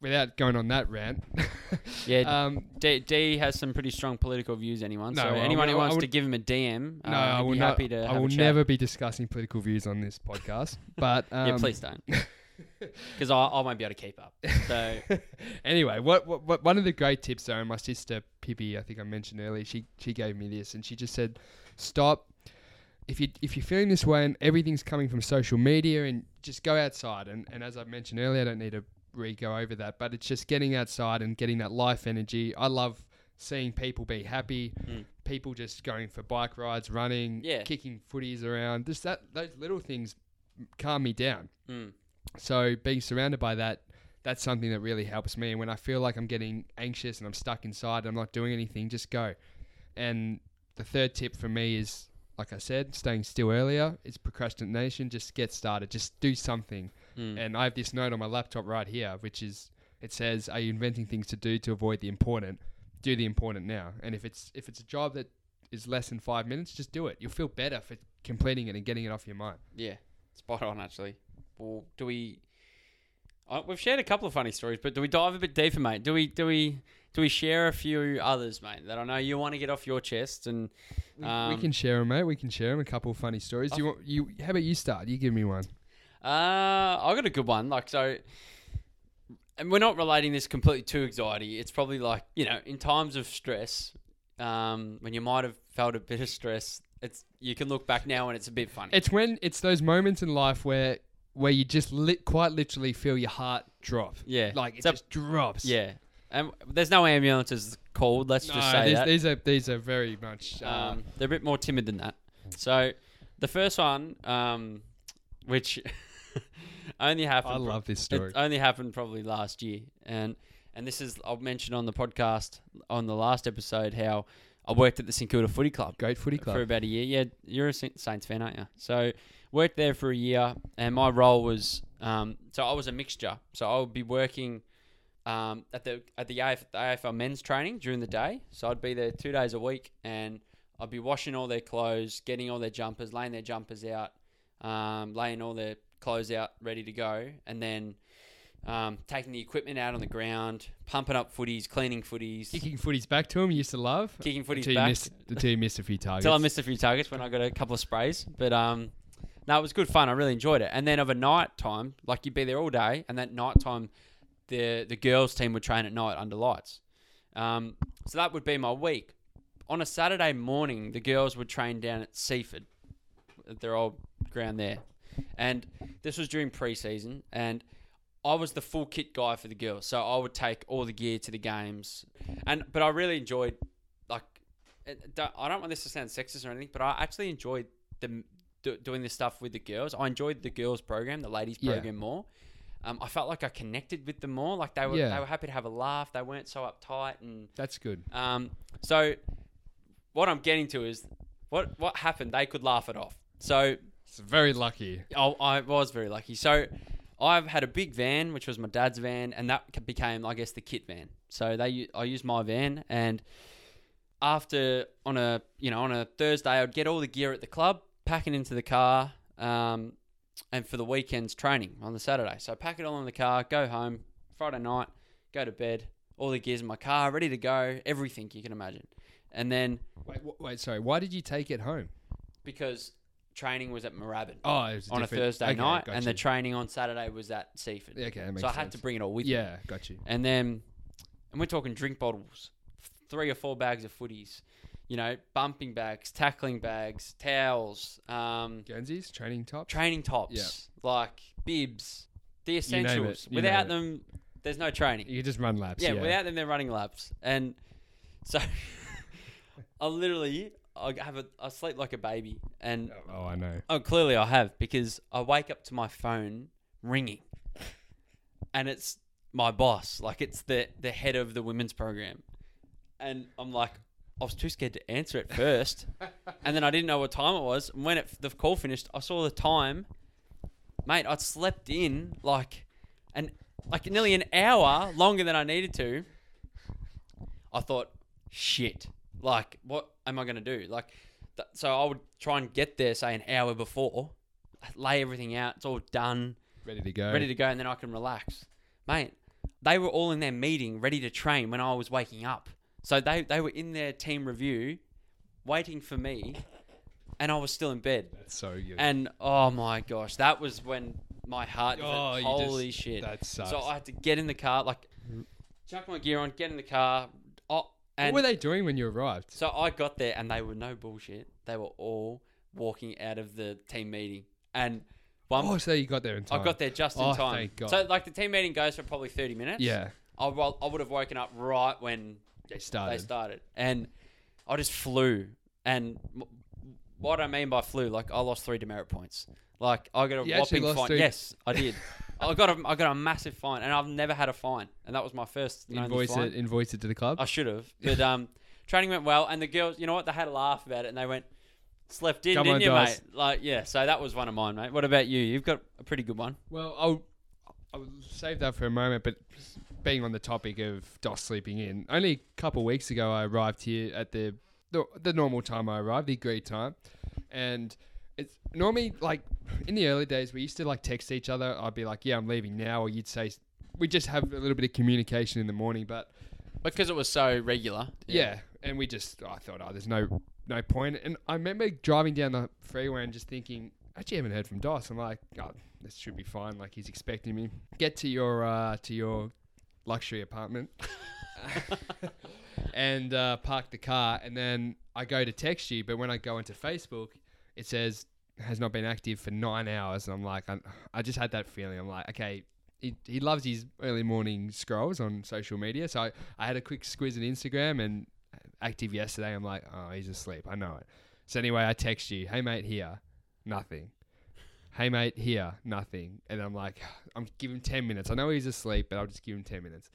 without going on that rant, [LAUGHS] Yeah. um, D, D has some pretty strong political views. Anyone? No, so I anyone will- who I wants would- to give him a DM, uh, no, I I'd will be not. happy to. I will never be discussing political views on this podcast. [LAUGHS] But um, yeah, please don't, [LAUGHS] [LAUGHS] because I, I won't be able to keep up. So [LAUGHS] anyway, what, what, what one of the great tips though, and my sister Pippi, I think I mentioned earlier, she she gave me this, and she just said, "Stop. If you if you're feeling this way and everything's coming from social media, and just go outside." And and as I mentioned earlier, I don't need to re go over that, but it's just getting outside and getting that life energy. I love seeing people be happy, Mm. people just going for bike rides, running, Yeah. kicking footies around. Just that those little things calm me down. mm, So being surrounded by that, that's something that really helps me. And when I feel like I'm getting anxious and I'm stuck inside and I'm not doing anything, just go. And the third tip for me is, like I said, staying still earlier. It's procrastination. Just get started. Just do something. Mm. And I have this note on my laptop right here, which is it says, "Are you inventing things to do to avoid the important? Do the important now." And if it's if it's a job that is less than five minutes, just do it. You'll feel better for completing it and getting it off your mind. Yeah, spot on actually. Well, do we? Uh, we've shared a couple of funny stories, but do we dive a bit deeper, mate? Do we? Do we? Do we share a few others, mate? That I know you want to get off your chest, and We, Um, we can share them, mate. We can share them. A couple of funny stories. Do you want you? How about you start? You give me one. uh, I got a good one. Like so, and we're not relating this completely to anxiety. It's probably like you know, in times of stress, um, when you might have felt a bit of stress, it's you can look back now and it's a bit funny. It's when it's those moments in life where where you just lit, quite literally feel your heart drop. yeah, Like it So- just drops. yeah. And there's no ambulances called. Let's No, just say these, that. these are these are very much. Uh, Um, they're a bit more timid than that. So, the first one, um, which [LAUGHS] only happened. I love this story. It only happened probably last year, and and this is I've mentioned on the podcast on the last episode how I worked at the St Kilda Footy Club Great footy club. for about a year. Yeah, you're a Saints fan, aren't you? So worked there for a year, and my role was um, so I was a mixture. So I would be working um, at the at the, AF, the AFL men's training during the day. So I'd be there two days a week, and I'd be washing all their clothes, getting all their jumpers, laying their jumpers out, um, laying all their clothes out ready to go, and then. Um, taking the equipment out on the ground, pumping up footies, cleaning footies, Kicking footies back to him, you used to love. kicking footies until back. You missed, until you missed a few targets. Until I missed a few targets when I got a couple of sprays. But um, no, it was good fun. I really enjoyed it. And then of a night time, like you'd be there all day, and that night time, the the girls team would train at night under lights. Um, so that would be my week. On a Saturday morning, the girls would train down at Seaford, at their old ground there, and this was during pre-season, and I was the full kit guy for the girls. So I would take all the gear to the games, and but I really enjoyed like I don't want this to sound sexist or anything, but I actually enjoyed the do, doing this stuff with the girls. I enjoyed the girls program, the ladies Yeah. program more. Um, I felt like I connected with them more. Like they were Yeah. they were happy to have a laugh. They weren't so uptight and That's good. um. So what I'm getting to is what what happened. They could laugh it off. So It's very lucky. I, I was very lucky. So I've had a big van, which was my dad's van, and that ca- became, I guess, the kit van. So they, u- I used my van, and after on a, you know, on a Thursday, I'd get all the gear at the club, pack it into the car, um, and for the weekend's training on the Saturday. So pack it all in the car, go home Friday night, go to bed, all the gears in my car, ready to go, everything you can imagine, and then Wait, wait, sorry. Why did you take it home? because training was at Moorabbin. Oh, it was on a Thursday okay, night, got and the training on Saturday was at Seaford. Yeah, okay, so I had to bring it all with me. Yeah, got you. And then, and we're talking drink bottles, three or four bags of footies, you know, bumping bags, tackling bags, towels, um, Guernseys, training tops, training tops, like bibs, the essentials. Without them, there's no training. you just run laps. yeah, Yeah, without them, they're running laps. And so, [LAUGHS] I literally, I have a, I sleep like a baby, and Oh, I know. Oh, clearly I have because I wake up to my phone ringing, and it's my boss. Like it's the the head of the women's program, and I'm like, I was too scared to answer it first, and then I didn't know what time it was. And when it, the call finished, I saw the time. Mate, I'd slept in like, an like nearly an hour longer than I needed to. I thought, shit. Like, what am I gonna do? Like, th- so I would try and get there, say an hour before, lay everything out. It's all done, Ready to go. ready to go, and then I can relax. Mate, they were all in their meeting, ready to train when I was waking up. So they they were in their team review, waiting for me, and I was still in bed. That's so good. And oh my gosh, that was when my heart. Oh, went, you just- Holy shit! that sucks. So I had to get in the car, like chuck my gear on, get in the car. Oh, what were they doing when you arrived? so I got there, and they were no bullshit. They were all walking out of the team meeting, and one. Oh, so you got there in time. I got there just in Oh, time. thank God. So like the team meeting goes for probably thirty minutes. Yeah, I, I would have woken up right when they started. they started, and I just flew. And what I mean by flew, like I lost three demerit points. Like I got a You whopping fine. three- Yes, I did. [LAUGHS] I got a I got a massive fine, and I've never had a fine, and that was my first Invoice it. Invoice it to the club. I should have, but um, [LAUGHS] training went well, and the girls, you know what? They had a laugh about it, and they went. Slept in, Come didn't on, you, Dos. mate? Like, yeah. So that was one of mine, mate. What about you? You've got a pretty good one. Well, I'll I'll save that for a moment. But being on the topic of Dos sleeping in, only a couple of weeks ago I arrived here at the the, the normal time I arrived, the agreed time, and it's normally like in the early days we used to like text each other. I'd be like, "Yeah, I'm leaving now," or you'd say. We just have a little bit of communication in the morning, but Because it was so regular. yeah, and we just I thought, oh, there's no no point. And I remember driving down the freeway and just thinking, actually haven't heard from Dos. I'm like, oh, this should be fine. Like he's expecting me. Get to your uh, to your luxury apartment. [LAUGHS] and uh, park the car, and then I go to text you, but when I go into Facebook, it says has not been active for nine hours, and I'm like, I, I just had that feeling. I'm like, okay, he, he loves his early morning scrolls on social media, so I, I had a quick squiz at Instagram and active yesterday. I'm like, oh, he's asleep. I know it. So anyway, I text you, hey mate, here, nothing. Hey mate, here, nothing. And I'm like, [SIGHS] I'm giving him ten minutes. I know he's asleep, but I'll just give him ten minutes.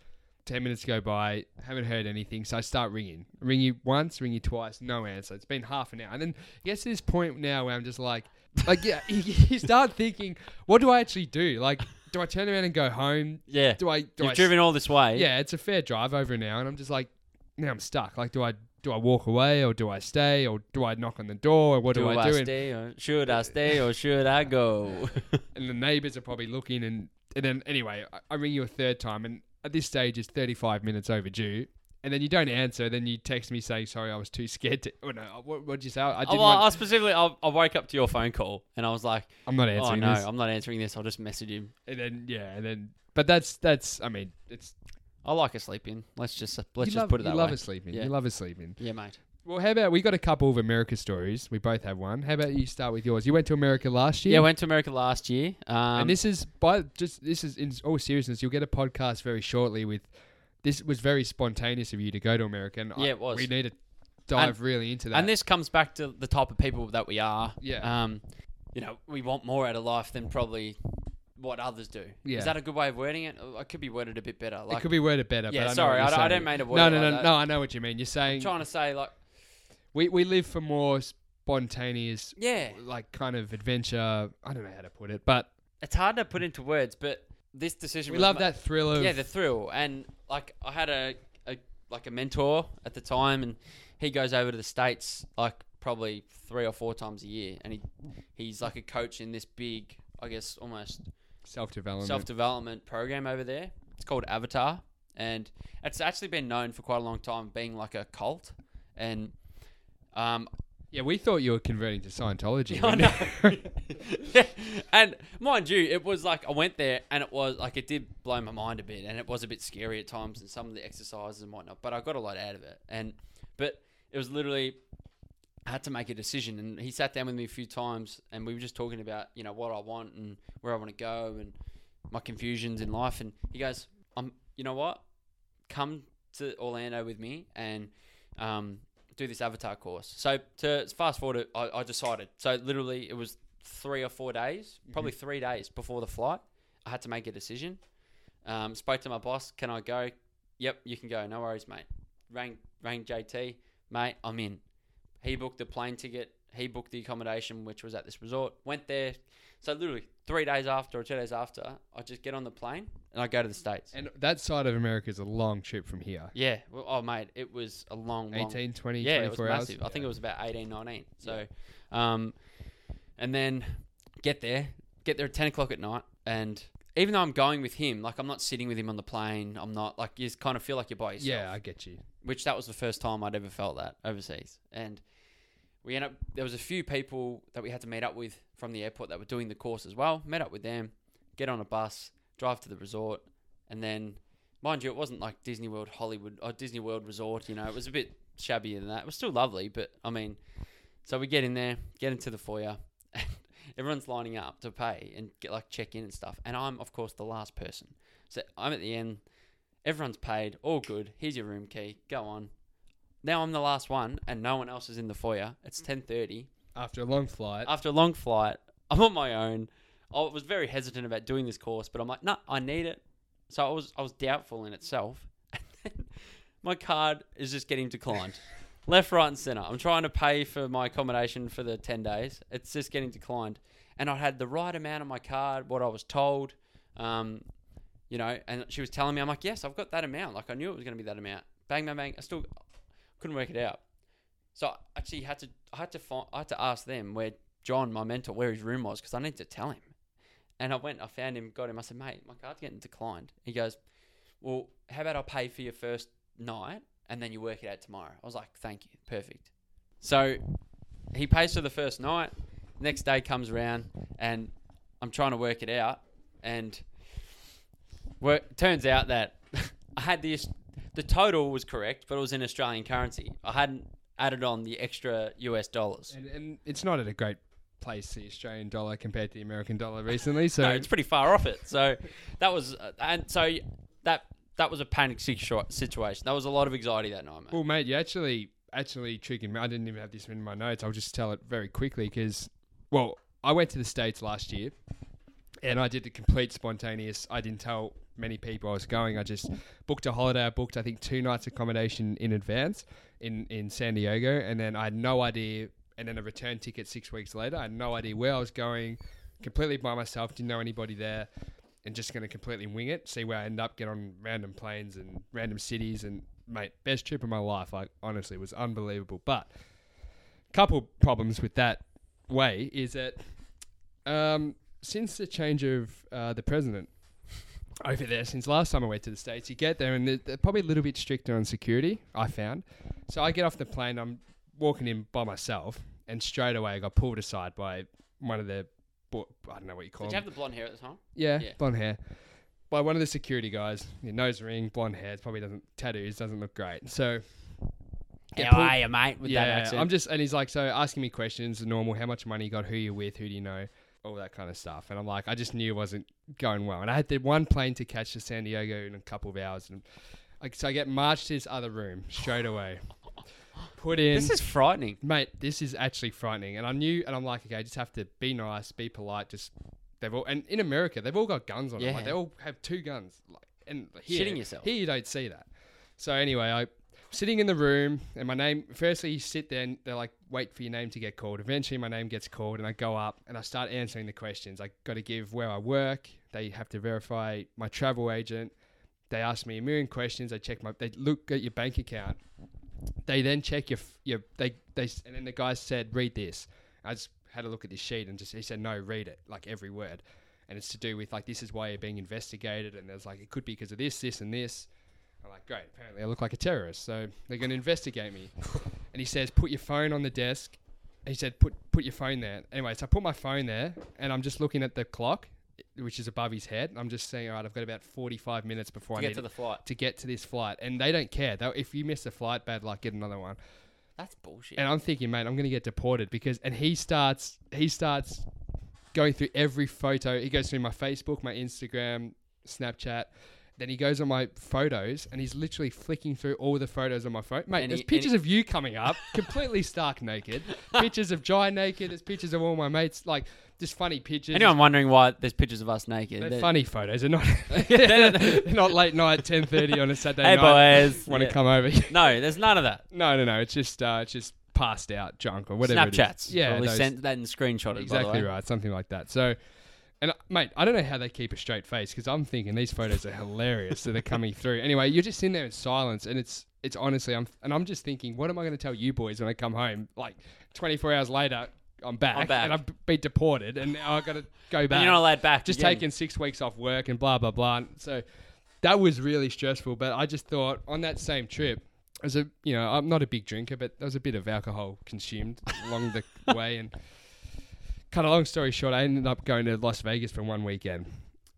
Ten minutes go by, haven't heard anything, so I start ringing. Ring you once, ring you twice, no answer. It's been half an hour, and then I guess to this point now where I'm just like, like yeah, [LAUGHS] you, you start thinking, what do I actually do? Like, do I turn around and go home? Yeah. Do I? Do You've I driven all this way. yeah, it's a fair drive over an hour, and I'm just like, now I'm stuck. Like, do I do I walk away or do I stay or do I knock on the door or what do, Do, I I, do? And, or should I stay or should I go? [LAUGHS] and the neighbors are probably looking, and, and then anyway, I, I ring you a third time, and at this stage it's 35 minutes overdue. And then you don't answer. Then you text me saying, "Sorry, I was too scared to." Oh no, uh, what did you say? I oh, didn't. well, want, I specifically, I, I woke up to your phone call and I was like, I'm not "Oh answering no, this. I'm not answering this. I'll just message him." And then yeah, and then but that's that's. I mean, it's I like a sleep in. Let's just let's you just love, put it that you way. You love a sleeping. Yeah. You love a sleeping. Yeah, mate. Well, how about we got a couple of America stories? We both have one. How about you start with yours? You went to America last year. Yeah, I went to America last year. Um, and this is by just this is in all seriousness. You'll get a podcast very shortly with. This was very spontaneous of you to go to America. And I- Yeah, it was. We need to dive really into that. and this comes back to the type of people that we are. Yeah. Um, you know, we want more out of life than probably what others do. Yeah. Is that a good way of wording it? Uh, I could be worded a bit better. Like, it could be worded better. Yeah, but I sorry, I I don't mean to word No, it no, like no, no. I know what you mean. You're saying I'm trying to say, like, we we live for more spontaneous, yeah, like kind of adventure. I don't know how to put it, but it's hard to put into words, but this decision. we love ma- that thrill of Yeah, the thrill, and like I had a, a like a mentor at the time, and he goes over to the states like probably three or four times a year, and he he's like a coach in this big, I guess, almost self development. self development program over there. It's called Avatar, and it's actually been known for quite a long time being like a cult, and um, yeah, we thought you were converting to Scientology. [LAUGHS] I know. yeah. [LAUGHS] [LAUGHS] And mind you, it was like I went there and it was like it did blow my mind a bit and it was a bit scary at times and some of the exercises and whatnot, but I got a lot out of it. And but it was literally had to make a decision and he sat down with me a few times and we were just talking about, you know, what I want and where I want to go and my confusions in life and he goes, I'm you know what? Come to Orlando with me and um do this avatar course. So to fast forward, I, I decided. So literally, it was three or four days, probably three days before the flight. I had to make a decision. Um, spoke to my boss. Can I go? Yep, you can go. No worries, mate. Rang rang JT, mate. I'm in. He booked the plane ticket. He booked the accommodation, which was at this resort. Went there. So literally three days after or two days after, I just get on the plane and I go to the states. and that side of America is a long trip from here. yeah. Well, oh mate, it was a long, long 18, 20, yeah, it was 24 hours. massive. I think it was about 18, 19. So, um, and then get there, get there at 10 o'clock at night. And even though I'm going with him, like I'm not sitting with him on the plane, I'm not like, you kind of feel like you're by yourself. Yeah, I get you. Which that was the first time I'd ever felt that overseas. And we ended up, there was a few people that we had to meet up with from the airport that were doing the course as well. Met up with them, get on a bus, drive to the resort. And then, mind you, it wasn't like Disney World Hollywood or Disney World Resort, you know, it was a bit shabbier than that. It was still lovely, but I mean, so we get in there, get into the foyer, [LAUGHS] and everyone's lining up to pay and get like check in and stuff. And I'm, of course, the last person. So I'm at the end, everyone's paid, all good. Here's your room key, go on. Now I'm the last one, and no one else is in the foyer. It's ten thirty After a long flight, after a long flight. [LAUGHS] I'm on my own. I was very hesitant about doing this course, but I'm like, no, I need it. So I was I was doubtful in itself. [LAUGHS] And then my card is just getting declined. Left, right, and center. I'm trying to pay for my accommodation for the ten days. It's just getting declined, and I had the right amount on my card, what I was told. Um, you know, and she was telling me, I'm like, yes, I've got that amount. Like I knew it was going to be that amount. Bang, bang, bang. I still couldn't work it out. So I actually had to, I had to find, I had to ask them where John, my mentor, where his room was because I needed to tell him. And I went, I found him, got him. I said, mate, my card's getting declined. He goes, well, how about I pay for your first night and then you work it out tomorrow? I was like, thank you, perfect. So he pays for the first night. Next day comes around and I'm trying to work it out, and work, turns out that [LAUGHS] I had this. The total was correct, but it was in Australian currency. I hadn't added on the extra US dollars. And, and it's not at a great place, the Australian dollar compared to the American dollar recently. [LAUGHS] So no, it's pretty far off it. So that was, uh, and so that that was a panic situation. That was a lot of anxiety that night, mate. Well, mate, you actually actually tricking me. I didn't even have this in my notes. I'll just tell it very quickly because, well, I went to the states last year, and I did a complete spontaneous. I didn't tell many people I was going. I just booked a holiday. I booked I think two nights accommodation in advance in in San Diego, and then I had no idea. And then a return ticket six weeks later. I had no idea where I was going. Completely by myself. Didn't know anybody there and just going to completely wing it, see where I end up, get on random planes and random cities, and mate, best trip of my life. Like honestly, was unbelievable. But a couple problems with that way is that um, since the change of uh, the president over there, since last time I went to the states, you get there and they're, they're probably a little bit stricter on security. I found. So I get off the plane, I'm walking in by myself, and straight away I got pulled aside by one of the bo- I don't know what you call Did you have the blonde hair at the time? Yeah, Yeah. blonde hair. By one of the security guys, your nose ring, blonde hair, it probably doesn't tattoos, doesn't look great. So get How pulled- are you, mate? With yeah, that accent. I'm just and he's like, so asking me questions, normal, how much money you got, who you with, who do you know, all that kind of stuff. And I'm like, I just knew it wasn't going well. And I had the one plane to catch to San Diego in a couple of hours, and so I get marched to this other room straight away, put in. this is frightening. mate, this is actually frightening. And I knew, and I'm like, okay, I just have to be nice, be polite. Just they've all, and in America, they've all got guns on them. Like they all have two guns. Like, and here, Shitting yourself. Here you don't see that. So anyway, I sitting in the room, and my name. Firstly, you sit there, and they're like, wait for your name to get called. Eventually, my name gets called, and I go up and I start answering the questions. I got to give where I work. They have to verify my travel agent. They ask me a million questions. They check my. They look at your bank account. They then check your your they they and then the guy said read this. I just had a look at this sheet and just he said no read it like every word, and it's to do with like this is why you're being investigated and there's like it could be because of this this and this. I'm like great. Apparently I look like a terrorist, so they're going to investigate me. [LAUGHS] and he says put your phone on the desk. He said put put your phone there. Anyway, so I put my phone there and I'm just looking at the clock, which is above his head. I'm just saying all right, I've got about 45 minutes before To I get need to the flight. to get to this flight, and they don't care. They'll, if you miss a flight, bad luck, get another one. That's bullshit. And I'm thinking, mate, I'm gonna get deported because. And he starts, he starts going through every photo. He goes through my Facebook, my Instagram, Snapchat. Then he goes on my photos, and he's literally flicking through all the photos on my phone. Mate, And there's he- pictures of you coming up, [LAUGHS] completely stark naked. pictures of Jai naked. There's pictures of all my mates, like just funny pictures. Anyone wondering why there's pictures of us naked? They're They're- funny photos. They're not. [LAUGHS] [LAUGHS] they're not late night, ten thirty on a Saturday Hey night. Hey, boys, Want to Yeah. come over? No, there's none of that. no, no, no. It's just, uh, it's just passed out junk or whatever. Snapchats. Yeah, Probably those- sent that and screenshot it. exactly by the way. right. Something like that. So, and uh, mate, I don't know how they keep a straight face because I'm thinking these photos are hilarious. so they're coming [LAUGHS] through. Anyway, you're just in there in silence, and it's it's honestly, I'm and I'm just thinking, what am I going to tell you boys when I come home? Like 24 hours later, I'm back, I'm back. and I've been deported, and now I got to go back And you're not allowed back. just again. taking six weeks off work and blah blah blah. So that was really stressful. But I just thought on that same trip, as a you know, I'm not a big drinker, but there was a bit of alcohol consumed along the [LAUGHS] way. And cut a long story short, I ended up going to Las Vegas for one weekend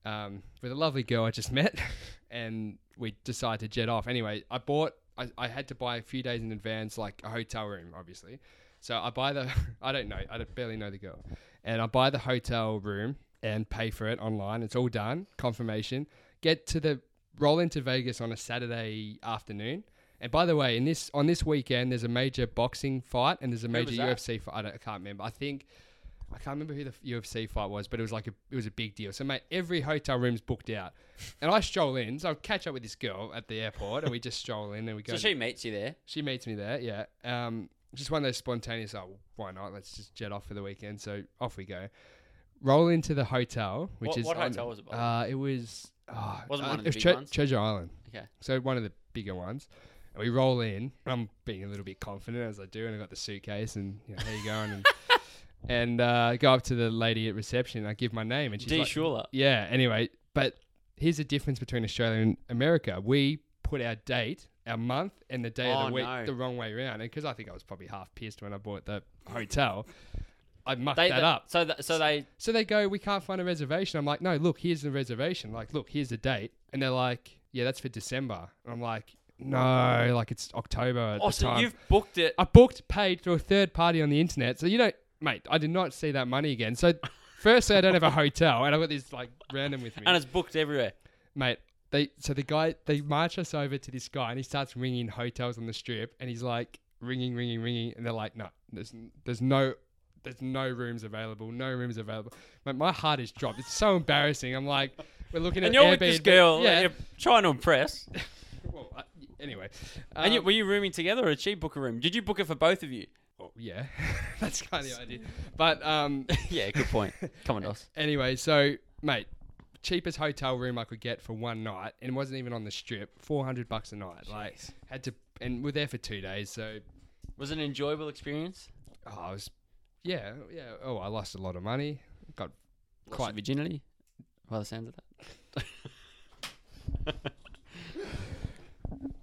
um, with a lovely girl I just met, [LAUGHS] and we decided to jet off. Anyway, I bought. I, I had to buy a few days in advance, like a hotel room, obviously. So I buy the. [LAUGHS] I don't know. I barely know the girl, and I buy the hotel room and pay for it online. It's all done. Confirmation. Get to the roll into Vegas on a Saturday afternoon. And by the way, in this on this weekend, there's a major boxing fight and there's a major? UFC fight. I, don't, I can't remember. I think I can't remember who the UFC fight was, but it was like a it was a big deal. So mate, every hotel room's booked out, and I stroll in. So I catch up with this girl at the airport, and we just stroll in and we go. So she meets you there. She meets me there, yeah. Um, just one of those spontaneous. Oh, why not? Let's just jet off for the weekend. So off we go. Roll into the hotel, which What- is what on- hotel was it, by the? Uh, it was. Oh, Wasn't uh, one of it the was big Tre- ones? Treasure Island. Okay. So one of the bigger ones. And we roll in. I'm being a little bit confident as I do, and I got the suitcase and you know, how you going? And [LAUGHS] and uh, go up to the lady at reception. I give my name, and she's D. like, Schuler. yeah. Anyway, but here's the difference between Australia and America. We put our date, our month, and the day of Oh, the week no. the wrong way around. And because I think I was probably half pissed when I bought the hotel, I mucked They, that up. So, th- so they So they go, we can't find a reservation. I'm like, no, look, here's the reservation. Like, look, here's the date. And they're like, yeah, that's for December. And I'm like, no, like it's October at Oh, the so time. you've booked it. I booked, paid through a third party on the internet. So you don't, mate, I did not see that money again. So firstly, I don't have a hotel, and I've got this like random with me, and it's booked everywhere. mate. They so the guy they march us over to this guy, and he starts ringing hotels on the strip, and he's like ringing, ringing, ringing, and they're like, no, there's there's no. There's no rooms available. No rooms available. Mate, my heart is dropped. It's so embarrassing. I'm like, we're looking. And at you're with this girl Yeah. you're trying to impress. [LAUGHS] Well, uh, anyway, and you, um, were you rooming together or did she book a room? Did you book it for both of you? Well, yeah, [LAUGHS] that's kind of the idea. But um, [LAUGHS] yeah, good point. Come on, Dos. [LAUGHS] Anyway, so mate, cheapest hotel room I could get for one night, and it wasn't even on the strip. Four hundred bucks a night. Like had to, and we're there for two days. So Was it an enjoyable experience? oh, I was, yeah, yeah. Oh, I lost a lot of money. Got Lost Quite. virginity? By the sounds of that.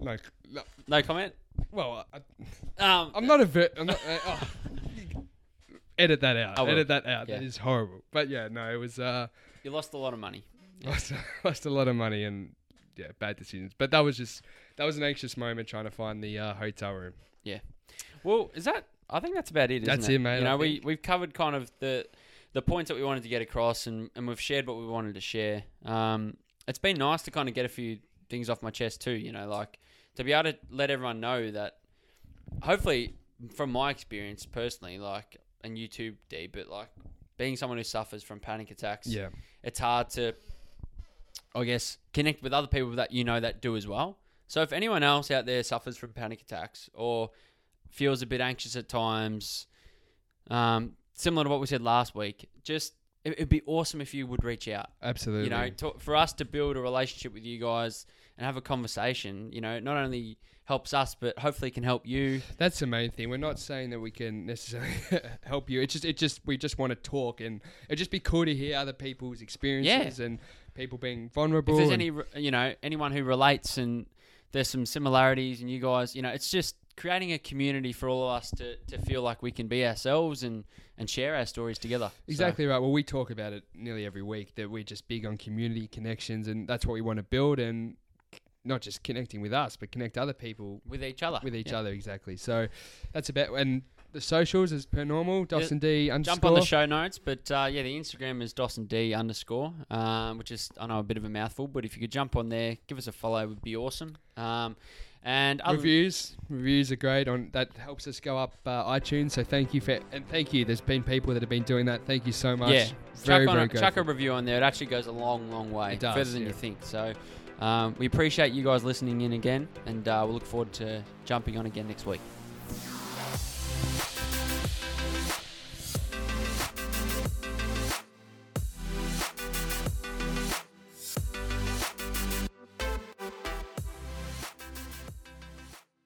no, no No comment? Well, I, Um, I'm not a ver- I'm not. Uh, oh. [LAUGHS] Edit that out. I will. Edit that out. Yeah. That is horrible. But yeah, no, it was uh, you lost a lot of money. [LAUGHS] lost, lost a lot of money and yeah, bad decisions. But that was just that was an anxious moment trying to find the uh, hotel room. Yeah. Well, is that? I think that's about it. Isn't That's it, it, mate, You I know, we think. we've covered kind of the the points that we wanted to get across, and and we've shared what we wanted to share. Um, it's been nice to kind of get a few things off my chest too. You know, like to be able to let everyone know that. Hopefully, from my experience personally, like and YouTube D, but like being someone who suffers from panic attacks, Yeah. it's hard to, I guess, connect with other people that you know that do as well. So if anyone else out there suffers from panic attacks or feels a bit anxious at times, um, similar to what we said last week, just it, it'd be awesome if you would reach out. Absolutely. You know, to, for us to build a relationship with you guys and have a conversation. You know, not only helps us, but hopefully can help you. That's the main thing. We're not saying that we can necessarily [LAUGHS] help you. It's just, it just, we just want to talk, and it'd just be cool to hear other people's experiences and people being vulnerable. If there's any, you know, anyone who relates and there's some similarities, and you guys, you know, it's just creating a community for all of us to, to feel like we can be ourselves and, and share our stories together. So- Exactly right. Well, we talk about it nearly every week that we're just big on community connections, and that's what we want to build, and not just connecting with us, but connect other people with each other. with each Yeah. other. Exactly. So that's about and the socials is per normal. Dos and D underscore. Jump on the show notes, but uh, yeah, the Instagram is Dos and D underscore, um, which is I know a bit of a mouthful, but if you could jump on there, give us a follow, would be awesome. Um, and other Reviews, reviews are great. On that helps us go up uh, iTunes. So thank you for and thank you. There's been people that have been doing that. Thank you so much. yeah, very chuck, on very a, chuck a review on there. It actually goes a long, long way, It does, further than yeah. you think. So um, we appreciate you guys listening in again, and uh, we'll look forward to jumping on again next week.